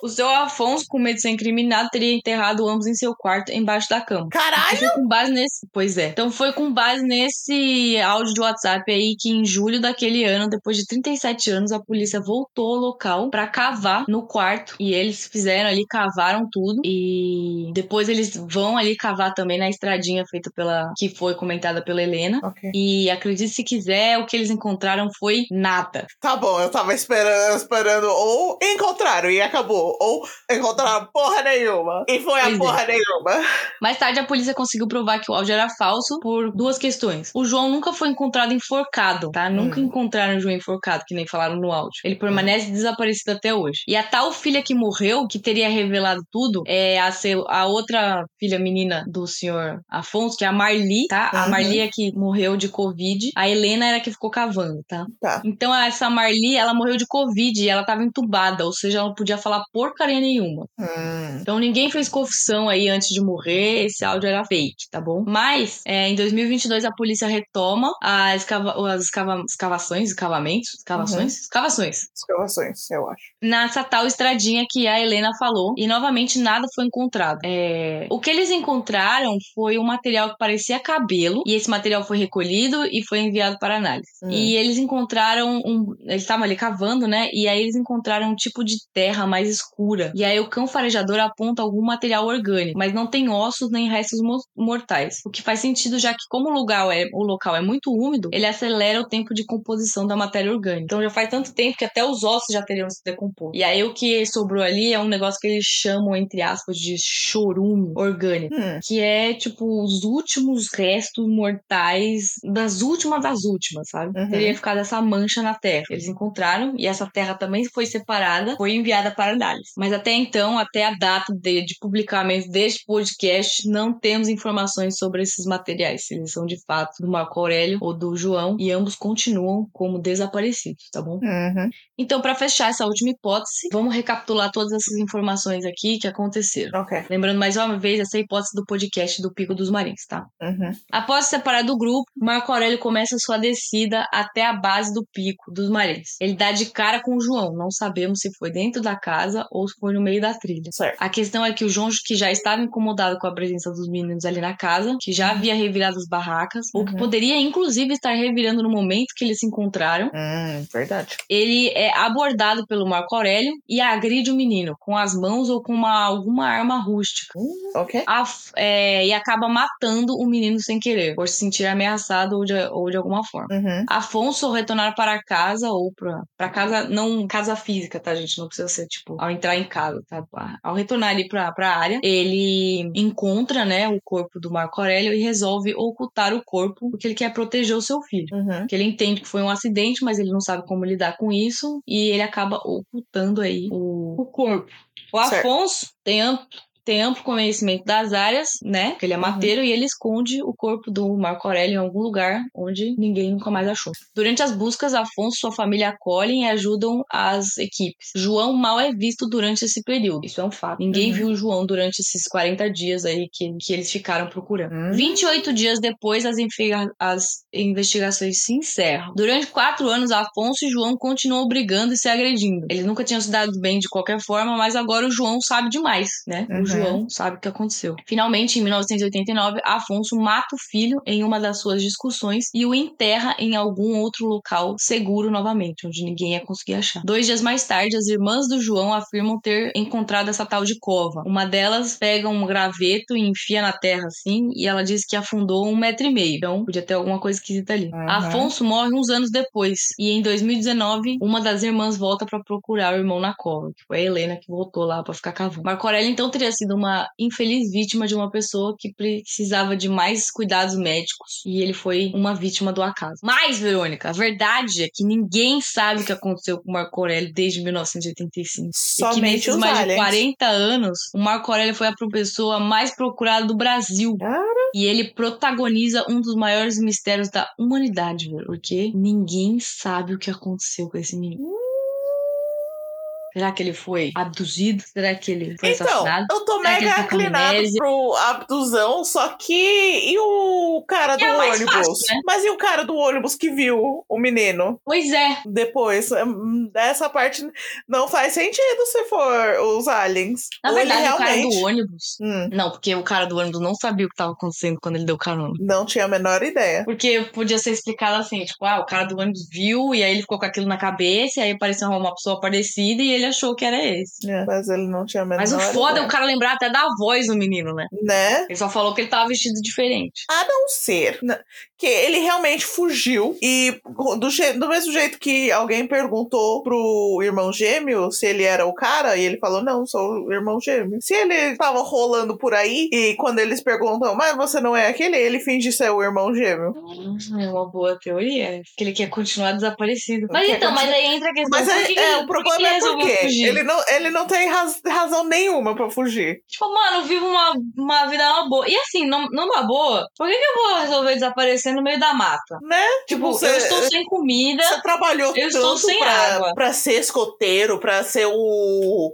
O seu Afonso, com medo de ser incriminado, teria enterrado ambos em seu quarto, embaixo da cama. Caralho! Foi com base nesse. Pois é. Então foi com base nesse áudio de WhatsApp aí que em julho daquele ano, depois de 37 anos, a polícia voltou ao local pra cavar no quarto. E eles fizeram ali, cavaram tudo. E depois eles vão ali cavar também na estradinha feita pela. que foi comentada pela Helena. Ok. E acredite se quiser, o que eles encontraram foi nada. Tá bom, eu tava esperando, esperando ou encontraram e acabou, ou encontraram porra nenhuma e foi a Pois é. porra nenhuma. Mais tarde, a polícia conseguiu provar que o áudio era falso por duas questões. O João nunca foi encontrado enforcado, tá? Nunca Hum. encontraram o João enforcado, que nem falaram no áudio. Ele permanece desaparecido até hoje. E a tal filha que morreu, que teria revelado tudo, é a, seu- a outra filha menina do senhor Afonso, que é a Marli, tá? A Uhum. Marli é que morreu de Covid. A Helena era a que ficou cavando, tá? Tá. Então, essa Marli, ela morreu de Covid e ela tava entubada, ou seja, ela não podia falar porcaria nenhuma. Hum. Então ninguém fez confissão aí antes de morrer, esse áudio era fake, tá bom? Mas é, em 2022 a polícia retoma a escava- as escava- escavações, escavamentos, escavações, escavações Escavações, eu acho. Nessa tal estradinha que a Helena falou e novamente nada foi encontrado. É, O que eles encontraram foi um material que parecia cabelo e esse material foi recolhido e foi enviado para análise. Hum. E eles encontraram um, eles estavam ali cavando, né? E aí eles encontraram um tipo de terra mais escura. E aí o cão farejador aponta algum material orgânico, mas não tem ossos nem restos mo- mortais. O que faz sentido já que como o lugar é o local é muito úmido, ele acelera o tempo de composição da matéria orgânica. Então já faz tanto tempo que até os ossos já teriam se decomposto. E aí o que sobrou ali é um negócio que eles chamam entre aspas de chorume orgânico Hum. que é tipo os últimos restos mortais das últimas das últimas, sabe? Uhum. Teria ficado essa mancha na Terra. Eles encontraram e essa Terra também foi separada, foi enviada para análise. Mas até então, até a data de, de publicamento deste podcast, não temos informações sobre esses materiais, se eles são de fato do Marco Aurélio ou do João, e ambos continuam como desaparecidos, tá bom? Uhum. Então, para fechar essa última hipótese, vamos recapitular todas essas informações aqui que aconteceram. Ok. Lembrando mais uma vez essa hipótese do podcast do Pico dos Marins, tá? Uhum. Após se separar do grupo, Marco Aurélio começa sua descida até a base do Pico dos Marins. Ele dá de cara com o João, não sabemos se foi dentro da casa ou se foi no meio da trilha. Certo. A questão é que o João, que já estava incomodado com a presença dos meninos ali na casa, que já havia revirado as barracas, ou que Uhum. poderia inclusive estar revirando no momento que eles se encontraram, Hum, verdade. ele é abordado pelo Marco Aurélio e agride o menino com as mãos ou com uma, alguma arma rústica. Ok. Af- é, e acaba matando o menino sem querer, por se sentir ameaçado ou de, ou de alguma forma. Uhum. Afonso, ao retornar para casa, ou pra casa, não casa física, tá, gente? Não precisa ser, tipo, ao entrar em casa, tá? Ao retornar ali pra, pra área, ele encontra, né, o corpo do Marco Aurélio e resolve ocultar o corpo porque ele quer proteger o seu filho. Uhum. Que ele entende que foi um acidente, mas ele não sabe como lidar com isso e ele acaba ocultando aí o, o corpo. O Certo. Afonso tem amplo, tem amplo conhecimento das áreas, né? Porque ele é mateiro e ele esconde o corpo do Marco Aurélio em algum lugar onde ninguém nunca mais achou. Durante as buscas, Afonso e sua família acolhem e ajudam as equipes. João mal é visto durante esse período. Isso é um fato. Ninguém Uhum. viu o João durante esses 40 dias aí que, que eles ficaram procurando. Hum. 28 dias depois, as, as investigações se encerram. Durante quatro anos, Afonso e João continuam brigando e se agredindo. Eles nunca tinham se dado bem de qualquer forma, mas agora o João sabe demais, né? Uhum. O João sabe o que aconteceu. Finalmente, em 1989, Afonso mata o filho em uma das suas discussões e o enterra em algum outro local seguro novamente, onde ninguém ia conseguir achar. Dois dias mais tarde, as irmãs do João afirmam ter encontrado essa tal de cova. Uma delas pega um graveto e enfia na terra assim, e ela diz que afundou um metro e meio. Então, podia ter alguma coisa esquisita ali. Uhum. Afonso morre uns anos depois, e em 2019, uma das irmãs volta pra procurar o irmão na cova, que foi a Helena que voltou lá pra ficar cavando. Marco Aurélio, então, teria sido uma infeliz vítima de uma pessoa que precisava de mais cuidados médicos, e ele foi uma vítima do acaso. Mas, Verônica, a verdade é que ninguém sabe o que aconteceu com o Marco Aurélio desde 1985. e que Somente nesses mais de aliens. 40 anos, o Marco Aurélio foi a pessoa mais procurada do Brasil. Cara. E ele protagoniza um dos maiores mistérios da humanidade. Porque ninguém sabe o que aconteceu com esse menino. Será que ele foi abduzido? Será que ele foi Então, assassinado? eu tô Será mega inclinado pro abduzão, só que. E o cara do é ônibus? fácil, né? Mas e o cara do ônibus que viu o menino Pois é. depois? Hum, Essa parte não faz sentido se for os aliens. Na Ou verdade, o cara realmente- do ônibus. Hum, Não, porque o cara do ônibus não sabia o que tava acontecendo quando ele deu carona. não tinha a menor ideia. Porque podia ser explicado assim, tipo, ah, o cara do ônibus viu e aí ele ficou com aquilo na cabeça, e aí apareceu uma pessoa parecida e ele achou que era esse. É, mas ele não tinha a menor Mas o foda é o cara lembrar até da voz do menino, né? Né? Ele só falou que ele tava vestido diferente. A não ser né, que ele realmente fugiu e do, do mesmo jeito que alguém perguntou pro irmão gêmeo se ele era o cara e ele falou não, sou o irmão gêmeo. Se ele tava rolando por aí e quando eles perguntam, mas você não é aquele, ele finge ser o irmão gêmeo. É uma boa teoria. Que ele quer continuar desaparecido. Mas então, mas aí entra a questão. Mas por é, é, o problema é porque fugir? ele não, ele não tem raz- razão nenhuma pra fugir. Tipo, mano, eu vivo uma, uma vida na boa. E assim, na boa, por que, que eu vou resolver desaparecer no meio da mata? Né? Tipo, você- eu estou sem comida. Você trabalhou Eu estou sem pra, água. pra ser escoteiro, pra ser o.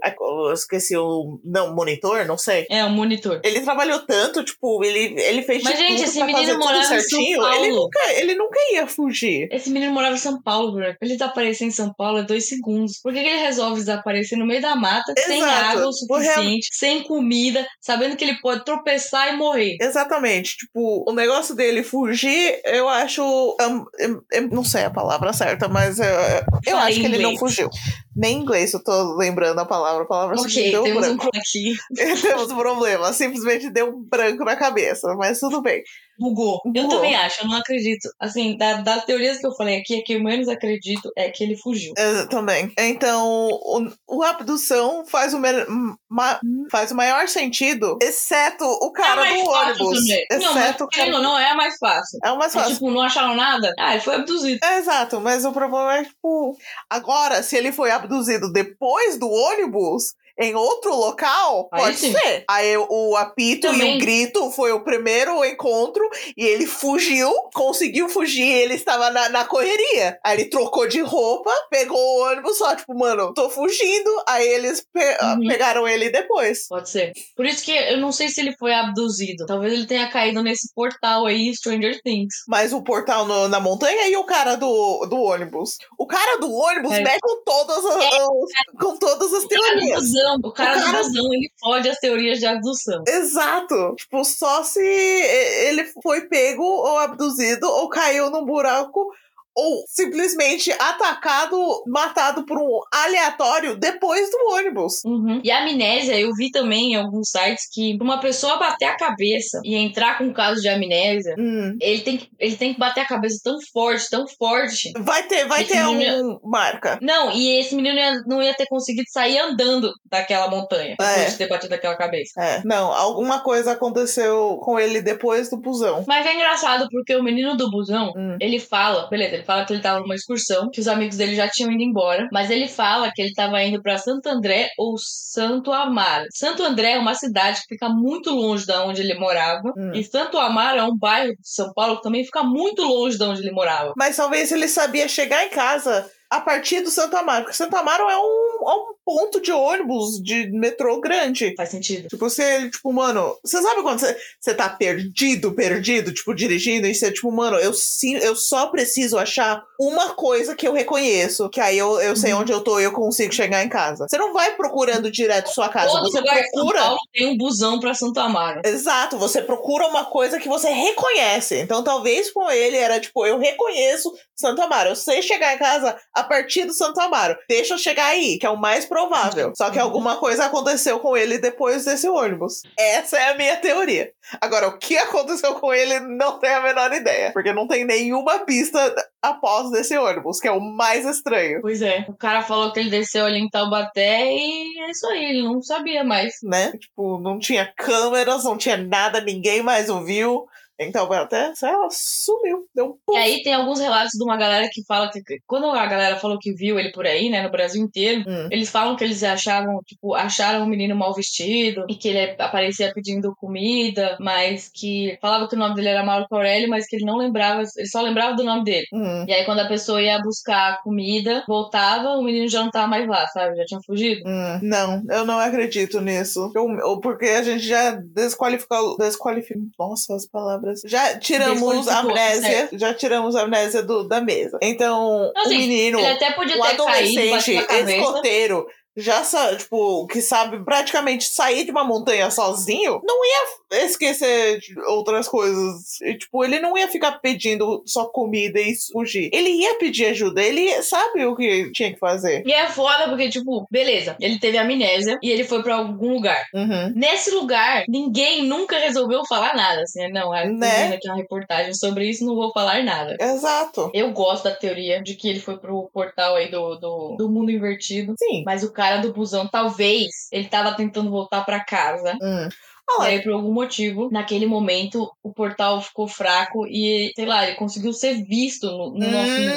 Eu esqueci o. Não, monitor, não sei. É, um monitor. Ele trabalhou tanto, tipo, ele, ele fez Mas, de gente, esse menino morava em São certinho. Ele Paulo. nunca, ele nunca ia fugir. Esse menino morava em São Paulo, bro. Ele desaparecer em São Paulo é dois segundos. Por que, que ele resolve desaparecer no meio da mata, sem Exato. água o O suficiente, sem comida, sabendo que ele pode tropeçar e morrer? Exatamente. Tipo, o negócio dele fugir, eu acho. hum, hum, hum, não sei a palavra certa, mas eu, eu Fala acho que ele não fugiu. Nem em inglês eu tô lembrando a palavra. A palavra Ok, simplesmente deu temos um branco. aqui. temos um problema. Simplesmente deu um branco na cabeça, mas tudo bem. Bugou. Eu Bugou. também acho, eu não acredito. Assim, da- das teorias que eu falei aqui, a que eu menos acredito é que ele fugiu. É, também. Então, o, o abdução faz o, me- ma- faz o maior sentido, exceto o cara é do ônibus. também. Não, mas Exceto o querendo cara. não, é mais fácil. É o mais É, fácil. tipo, não acharam nada? Ah, ele foi abduzido. É, exato, mas o problema é, tipo, agora, se ele foi abduzido depois do ônibus, em outro local, Aí pode sim. ser. Aí o apito e Também. o grito foi o primeiro encontro e ele fugiu, conseguiu fugir, ele estava na, na correria. Aí ele trocou de roupa, pegou o ônibus só, tipo, mano, tô fugindo. Aí eles pe- ah, Uhum. pegaram ele depois. Pode ser. Por isso que eu não sei se ele foi abduzido. Talvez ele tenha caído nesse portal aí, Stranger Things. Mas o portal no- na montanha e o cara do, do ônibus. O cara do ônibus É. mexe com todas as, as- com todas as do teorias. O cara O cara- ele fode as teorias de abdução. Exato. Tipo, só se ele foi pego ou abduzido ou caiu num buraco ou simplesmente atacado, matado por um aleatório depois do ônibus. Uhum. E a amnésia, eu vi também em alguns sites que pra uma pessoa bater a cabeça e entrar com um caso de amnésia, Hum. ele tem, que, ele tem que bater a cabeça tão forte, tão forte. Vai ter, vai ter um marca. Não, e esse menino ia- não ia ter conseguido sair andando daquela montanha depois É. de ter batido aquela cabeça. É. Não, alguma coisa aconteceu com ele depois do busão. Mas é engraçado porque o menino do busão, Hum. ele fala, beleza, ele fala que ele tava numa excursão, que os amigos dele já tinham ido embora, mas ele fala que ele tava indo pra Santo André ou Santo Amaro. Santo André é uma cidade que fica muito longe da onde ele morava, Hum. e Santo Amaro é um bairro de São Paulo que também fica muito longe de onde ele morava. Mas talvez ele sabia chegar em casa a partir do Santa Amaro. Porque Santa Amaro é um, é um ponto de ônibus, de metrô grande. Faz sentido. Tipo, você, tipo, mano, você sabe quando você, você tá perdido, perdido, tipo, dirigindo, e você, tipo, mano, eu, sim, eu só preciso achar uma coisa que eu reconheço, que aí eu, eu sei Uhum. onde eu tô e eu consigo chegar em casa. Você não vai procurando direto sua casa, Todo você lugar de São procura. Paulo tem um busão pra Santo Amaro. Exato, você procura uma coisa que você reconhece. Então, talvez com ele era tipo, eu reconheço Santo Amaro, eu sei chegar em casa a partir do Santo Amaro. Deixa eu chegar aí, que é o mais provável. Só que alguma coisa aconteceu com ele depois desse ônibus. Essa é a minha teoria. Agora, o que aconteceu com ele, não tenho a menor ideia. Porque não tem nenhuma pista após desse ônibus, que é o mais estranho. Pois é. O cara falou que ele desceu ali em Taubaté e é isso aí, ele não sabia mais. Né? Tipo, não tinha câmeras, não tinha nada, ninguém mais ouviu. Então, até lá, sumiu. Deu um E puff. aí tem alguns relatos de uma galera que fala que quando a galera falou que viu ele por aí, né, no Brasil inteiro, Hum. eles falam que eles achavam, tipo, acharam um menino mal vestido e que ele aparecia pedindo comida, mas que falava que o nome dele era Marco Aurélio, mas que ele não lembrava, ele só lembrava do nome dele. Hum, E aí quando a pessoa ia buscar comida, voltava, o menino já não tava mais lá, sabe? Já tinha fugido. hum. Não, eu não acredito nisso. Eu- porque a gente já desqualificou. Desqualificou. Nossa, as palavras. Já tiramos a amnésia. certo. Já tiramos a amnésia do, da mesa. Então, o Assim, menino. Ele até podia o ter caído, adolescente cabeça. escoteiro já sa- tipo que sabe praticamente sair de uma montanha sozinho não ia esquecer outras coisas E, tipo ele não ia ficar pedindo só comida e fugir ele ia pedir ajuda ele sabe o que tinha que fazer E é foda porque, tipo, beleza, ele teve amnésia e ele foi pra algum lugar. Uhum. Nesse lugar, ninguém nunca resolveu falar nada. Assim, não, é Né? vendo aqui uma reportagem sobre isso, não vou falar nada. exato Eu gosto da teoria de que ele foi pro portal aí do, do, do mundo invertido. sim Mas o cara do busão, talvez, ele tava tentando voltar pra casa. Hum. E Ah, aí, por algum motivo, naquele momento, o portal ficou fraco e, sei lá, ele conseguiu ser visto no, no nosso mundo.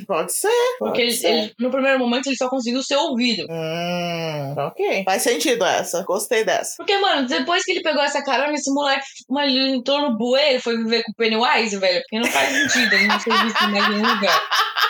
hum, pode ser Porque pode ele, ser. ele- no primeiro momento, ele só conseguiu ser ouvido. Hum, ok faz sentido essa gostei dessa Porque, mano, depois que ele pegou essa carona, esse moleque mano, ele entrou no bueiro, foi viver com o Pennywise, velho. Porque não faz sentido ele não ser visto em nenhum lugar.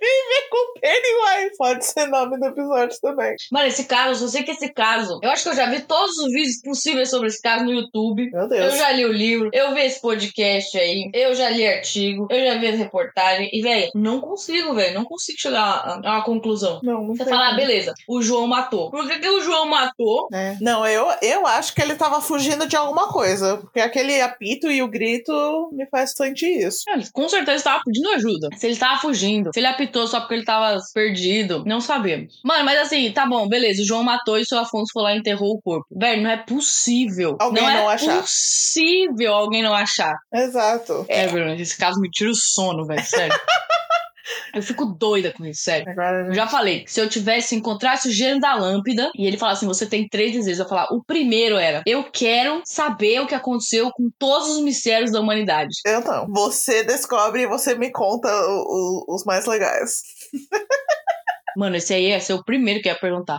Viver com Pennywise pode ser nome do episódio também Mano, esse caso, eu sei que esse caso. Eu acho que eu já vi todos os vídeos possíveis sobre esse caso no YouTube. meu Eu Deus já li o livro, eu vi esse podcast aí, eu já li artigo, eu já vi as reportagens. E, velho, não consigo, velho. Não consigo chegar a, a uma conclusão. não não Você fala, ah, beleza, o João matou. Por que, que o João matou? É. Não, eu, eu acho que ele tava fugindo de alguma coisa. Porque aquele apito e o grito me faz sentir isso. Ele com certeza tava pedindo ajuda. Se ele tava fugindo, se ele apitou só porque ele tava perdido, não sabemos. Mano, mas assim, tá bom, beleza. O João matou e o seu Afonso foi lá e enterrou o corpo. Velho, não é possível. Alguém não, não é achar. possível alguém não achar. Exato. É, Bruno, esse caso me tira o sono, velho, sério. Eu fico doida com isso, sério. Agora, já falei, se eu tivesse, encontrasse o gênio da lâmpada e ele falasse assim, você tem três desejos, eu falar, o primeiro era, eu quero saber o que aconteceu com todos os mistérios da humanidade. eu não. Você descobre e você me conta o- o- os mais legais. Mano, esse aí ia ser o primeiro que ia perguntar.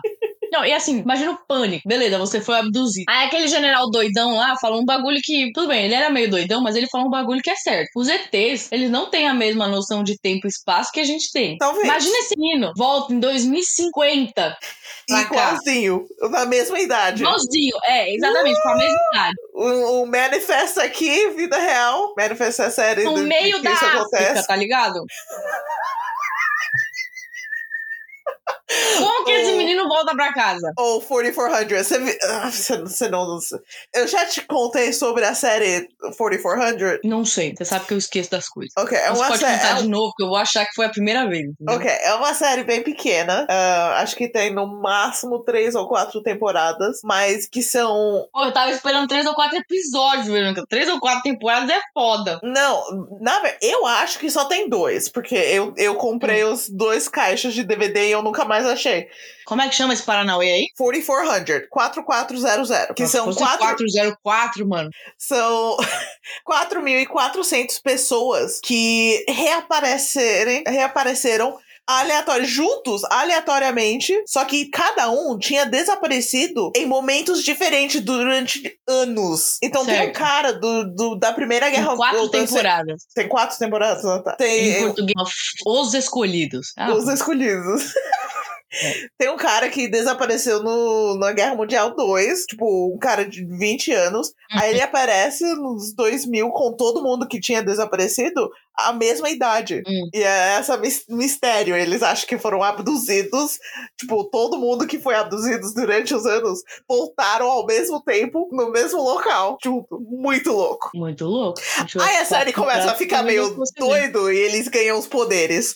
Não, e assim, imagina o pânico. Beleza, você foi abduzido. Aí aquele general doidão lá falou um bagulho que. Tudo bem, ele era meio doidão, mas ele falou um bagulho que é certo. Os ETs, eles não têm a mesma noção de tempo e espaço que a gente tem. Talvez. Imagina esse menino, volta em 2050 pra cá. Igualzinho. Na mesma idade. Igualzinho, é, exatamente, com a mesma idade. O, o Manifest aqui, vida real. Manifest é série No do- meio da isso África, acontece. tá ligado? Como que esse O- menino volta pra casa? Ou 4400. Você, ah, você, não. Eu já te contei sobre a série 4400. Não sei, você sabe que eu esqueço das coisas. Ok, é Você uma pode série. contar é de novo, que eu vou achar que foi a primeira vez. entendeu? Ok, é uma série bem pequena. ah, acho que tem no máximo três ou quatro temporadas, mas que são. Pô, eu tava esperando três ou quatro episódios, Verônica. Três ou quatro temporadas é foda. Não, na verdade, eu acho que só tem dois, porque eu, eu comprei Hum. os dois caixas de DVD e eu nunca mais achei. Como é que chama esse Paranauê aí? 4400, 4400, que Se são fosse quatro 404, mano. São 4.400 pessoas que reaparecerem, reapareceram aleatórios, juntos, aleatoriamente, só que cada um tinha desaparecido em momentos diferentes durante anos. Então tem um Certo. cara do, do- da Primeira Guerra quatro ou da- temporadas. Tem quatro temporadas? Ah, tá. Em Tem português, Os Escolhidos. Ah, os escolhidos. Tem um cara que desapareceu no, na Guerra Mundial 2, tipo, um cara de 20 anos. Aí ele aparece nos 2000 com todo mundo que tinha desaparecido a mesma idade. Hum. E é mis- mistério. Eles acham que foram abduzidos. Tipo, todo mundo que foi abduzido durante os anos voltaram ao mesmo tempo, no mesmo local, junto. Muito louco. Muito louco. Aí a série começa a ficar meio ver. doido e eles ganham os poderes.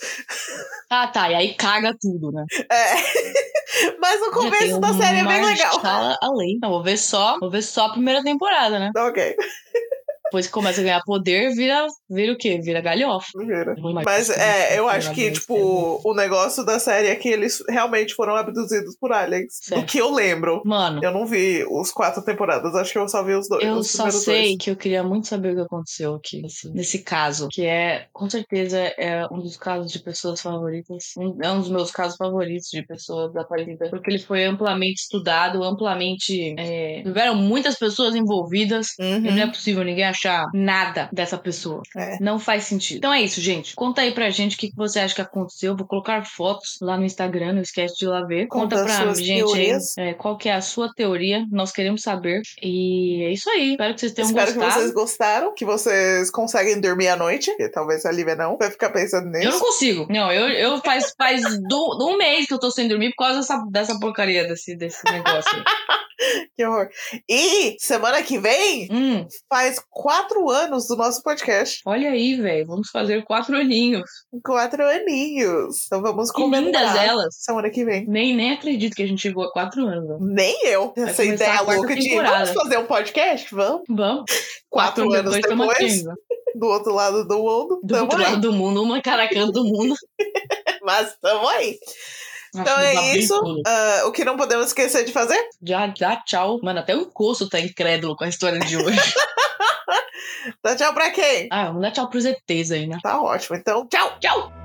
Ah, tá. E aí caga tudo, né? É. Mas o começo da série é bem legal. Além. Não, vou ver só, vou ver só a primeira temporada, né? Ok. Depois que começa a ganhar poder, vira, vira o quê? Vira galhofa. Vira. Ruim, mas- é, eu acho que, tipo, o negócio da série é que eles realmente foram abduzidos por aliens. Do Certo. que eu lembro. Mano, Eu não vi os quatro temporadas, acho que eu só vi os dois. eu os só sei dois. que eu queria muito saber o que aconteceu aqui nesse, nesse caso, que é, com certeza, é um dos casos de pessoas favoritas. Um- é um dos meus casos favoritos de pessoas desaparecidas, porque ele foi amplamente estudado, amplamente. É, tiveram muitas pessoas envolvidas. Uhum. E não é possível ninguém achar nada dessa pessoa. É. Não faz sentido. Então é isso, gente. Conta aí pra gente o que que você acha que aconteceu. Vou colocar fotos lá no Instagram, não esquece de ir lá ver. Conta Conta, pra gente aí é, qual que é a sua teoria. Nós queremos saber. E é isso aí. Espero que vocês tenham Espero que gostado. vocês gostaram, que vocês conseguem dormir à noite, porque talvez a Lívia não, vai ficar pensando nisso. Eu não consigo. Não, eu, eu faz, faz do, um mês que eu tô sem dormir por causa dessa, dessa porcaria desse, desse negócio aí. Que horror. E semana que vem Hum, faz quatro anos do nosso podcast. olha aí, velho. Vamos fazer quatro aninhos. Quatro aninhos. Então vamos Que lindas comemorar elas. semana que vem. Nem, nem acredito que a gente chegou a quatro anos. ó. Nem eu. Vai Essa ideia louca de vamos fazer um podcast? Vamos. Vamos. Quatro, anos depois, do outro lado do mundo. Do outro aí. lado do mundo, uma caracando do mundo. Mas tamo aí. Então é isso. Ah, o que não podemos esquecer de fazer? Já dá tchau. Mano, até o encosto tá incrédulo com a história de hoje. Dá tchau pra quem? ah, vamos dar tchau pros ETs aí, né? Tá ótimo. Então, tchau. Tchau!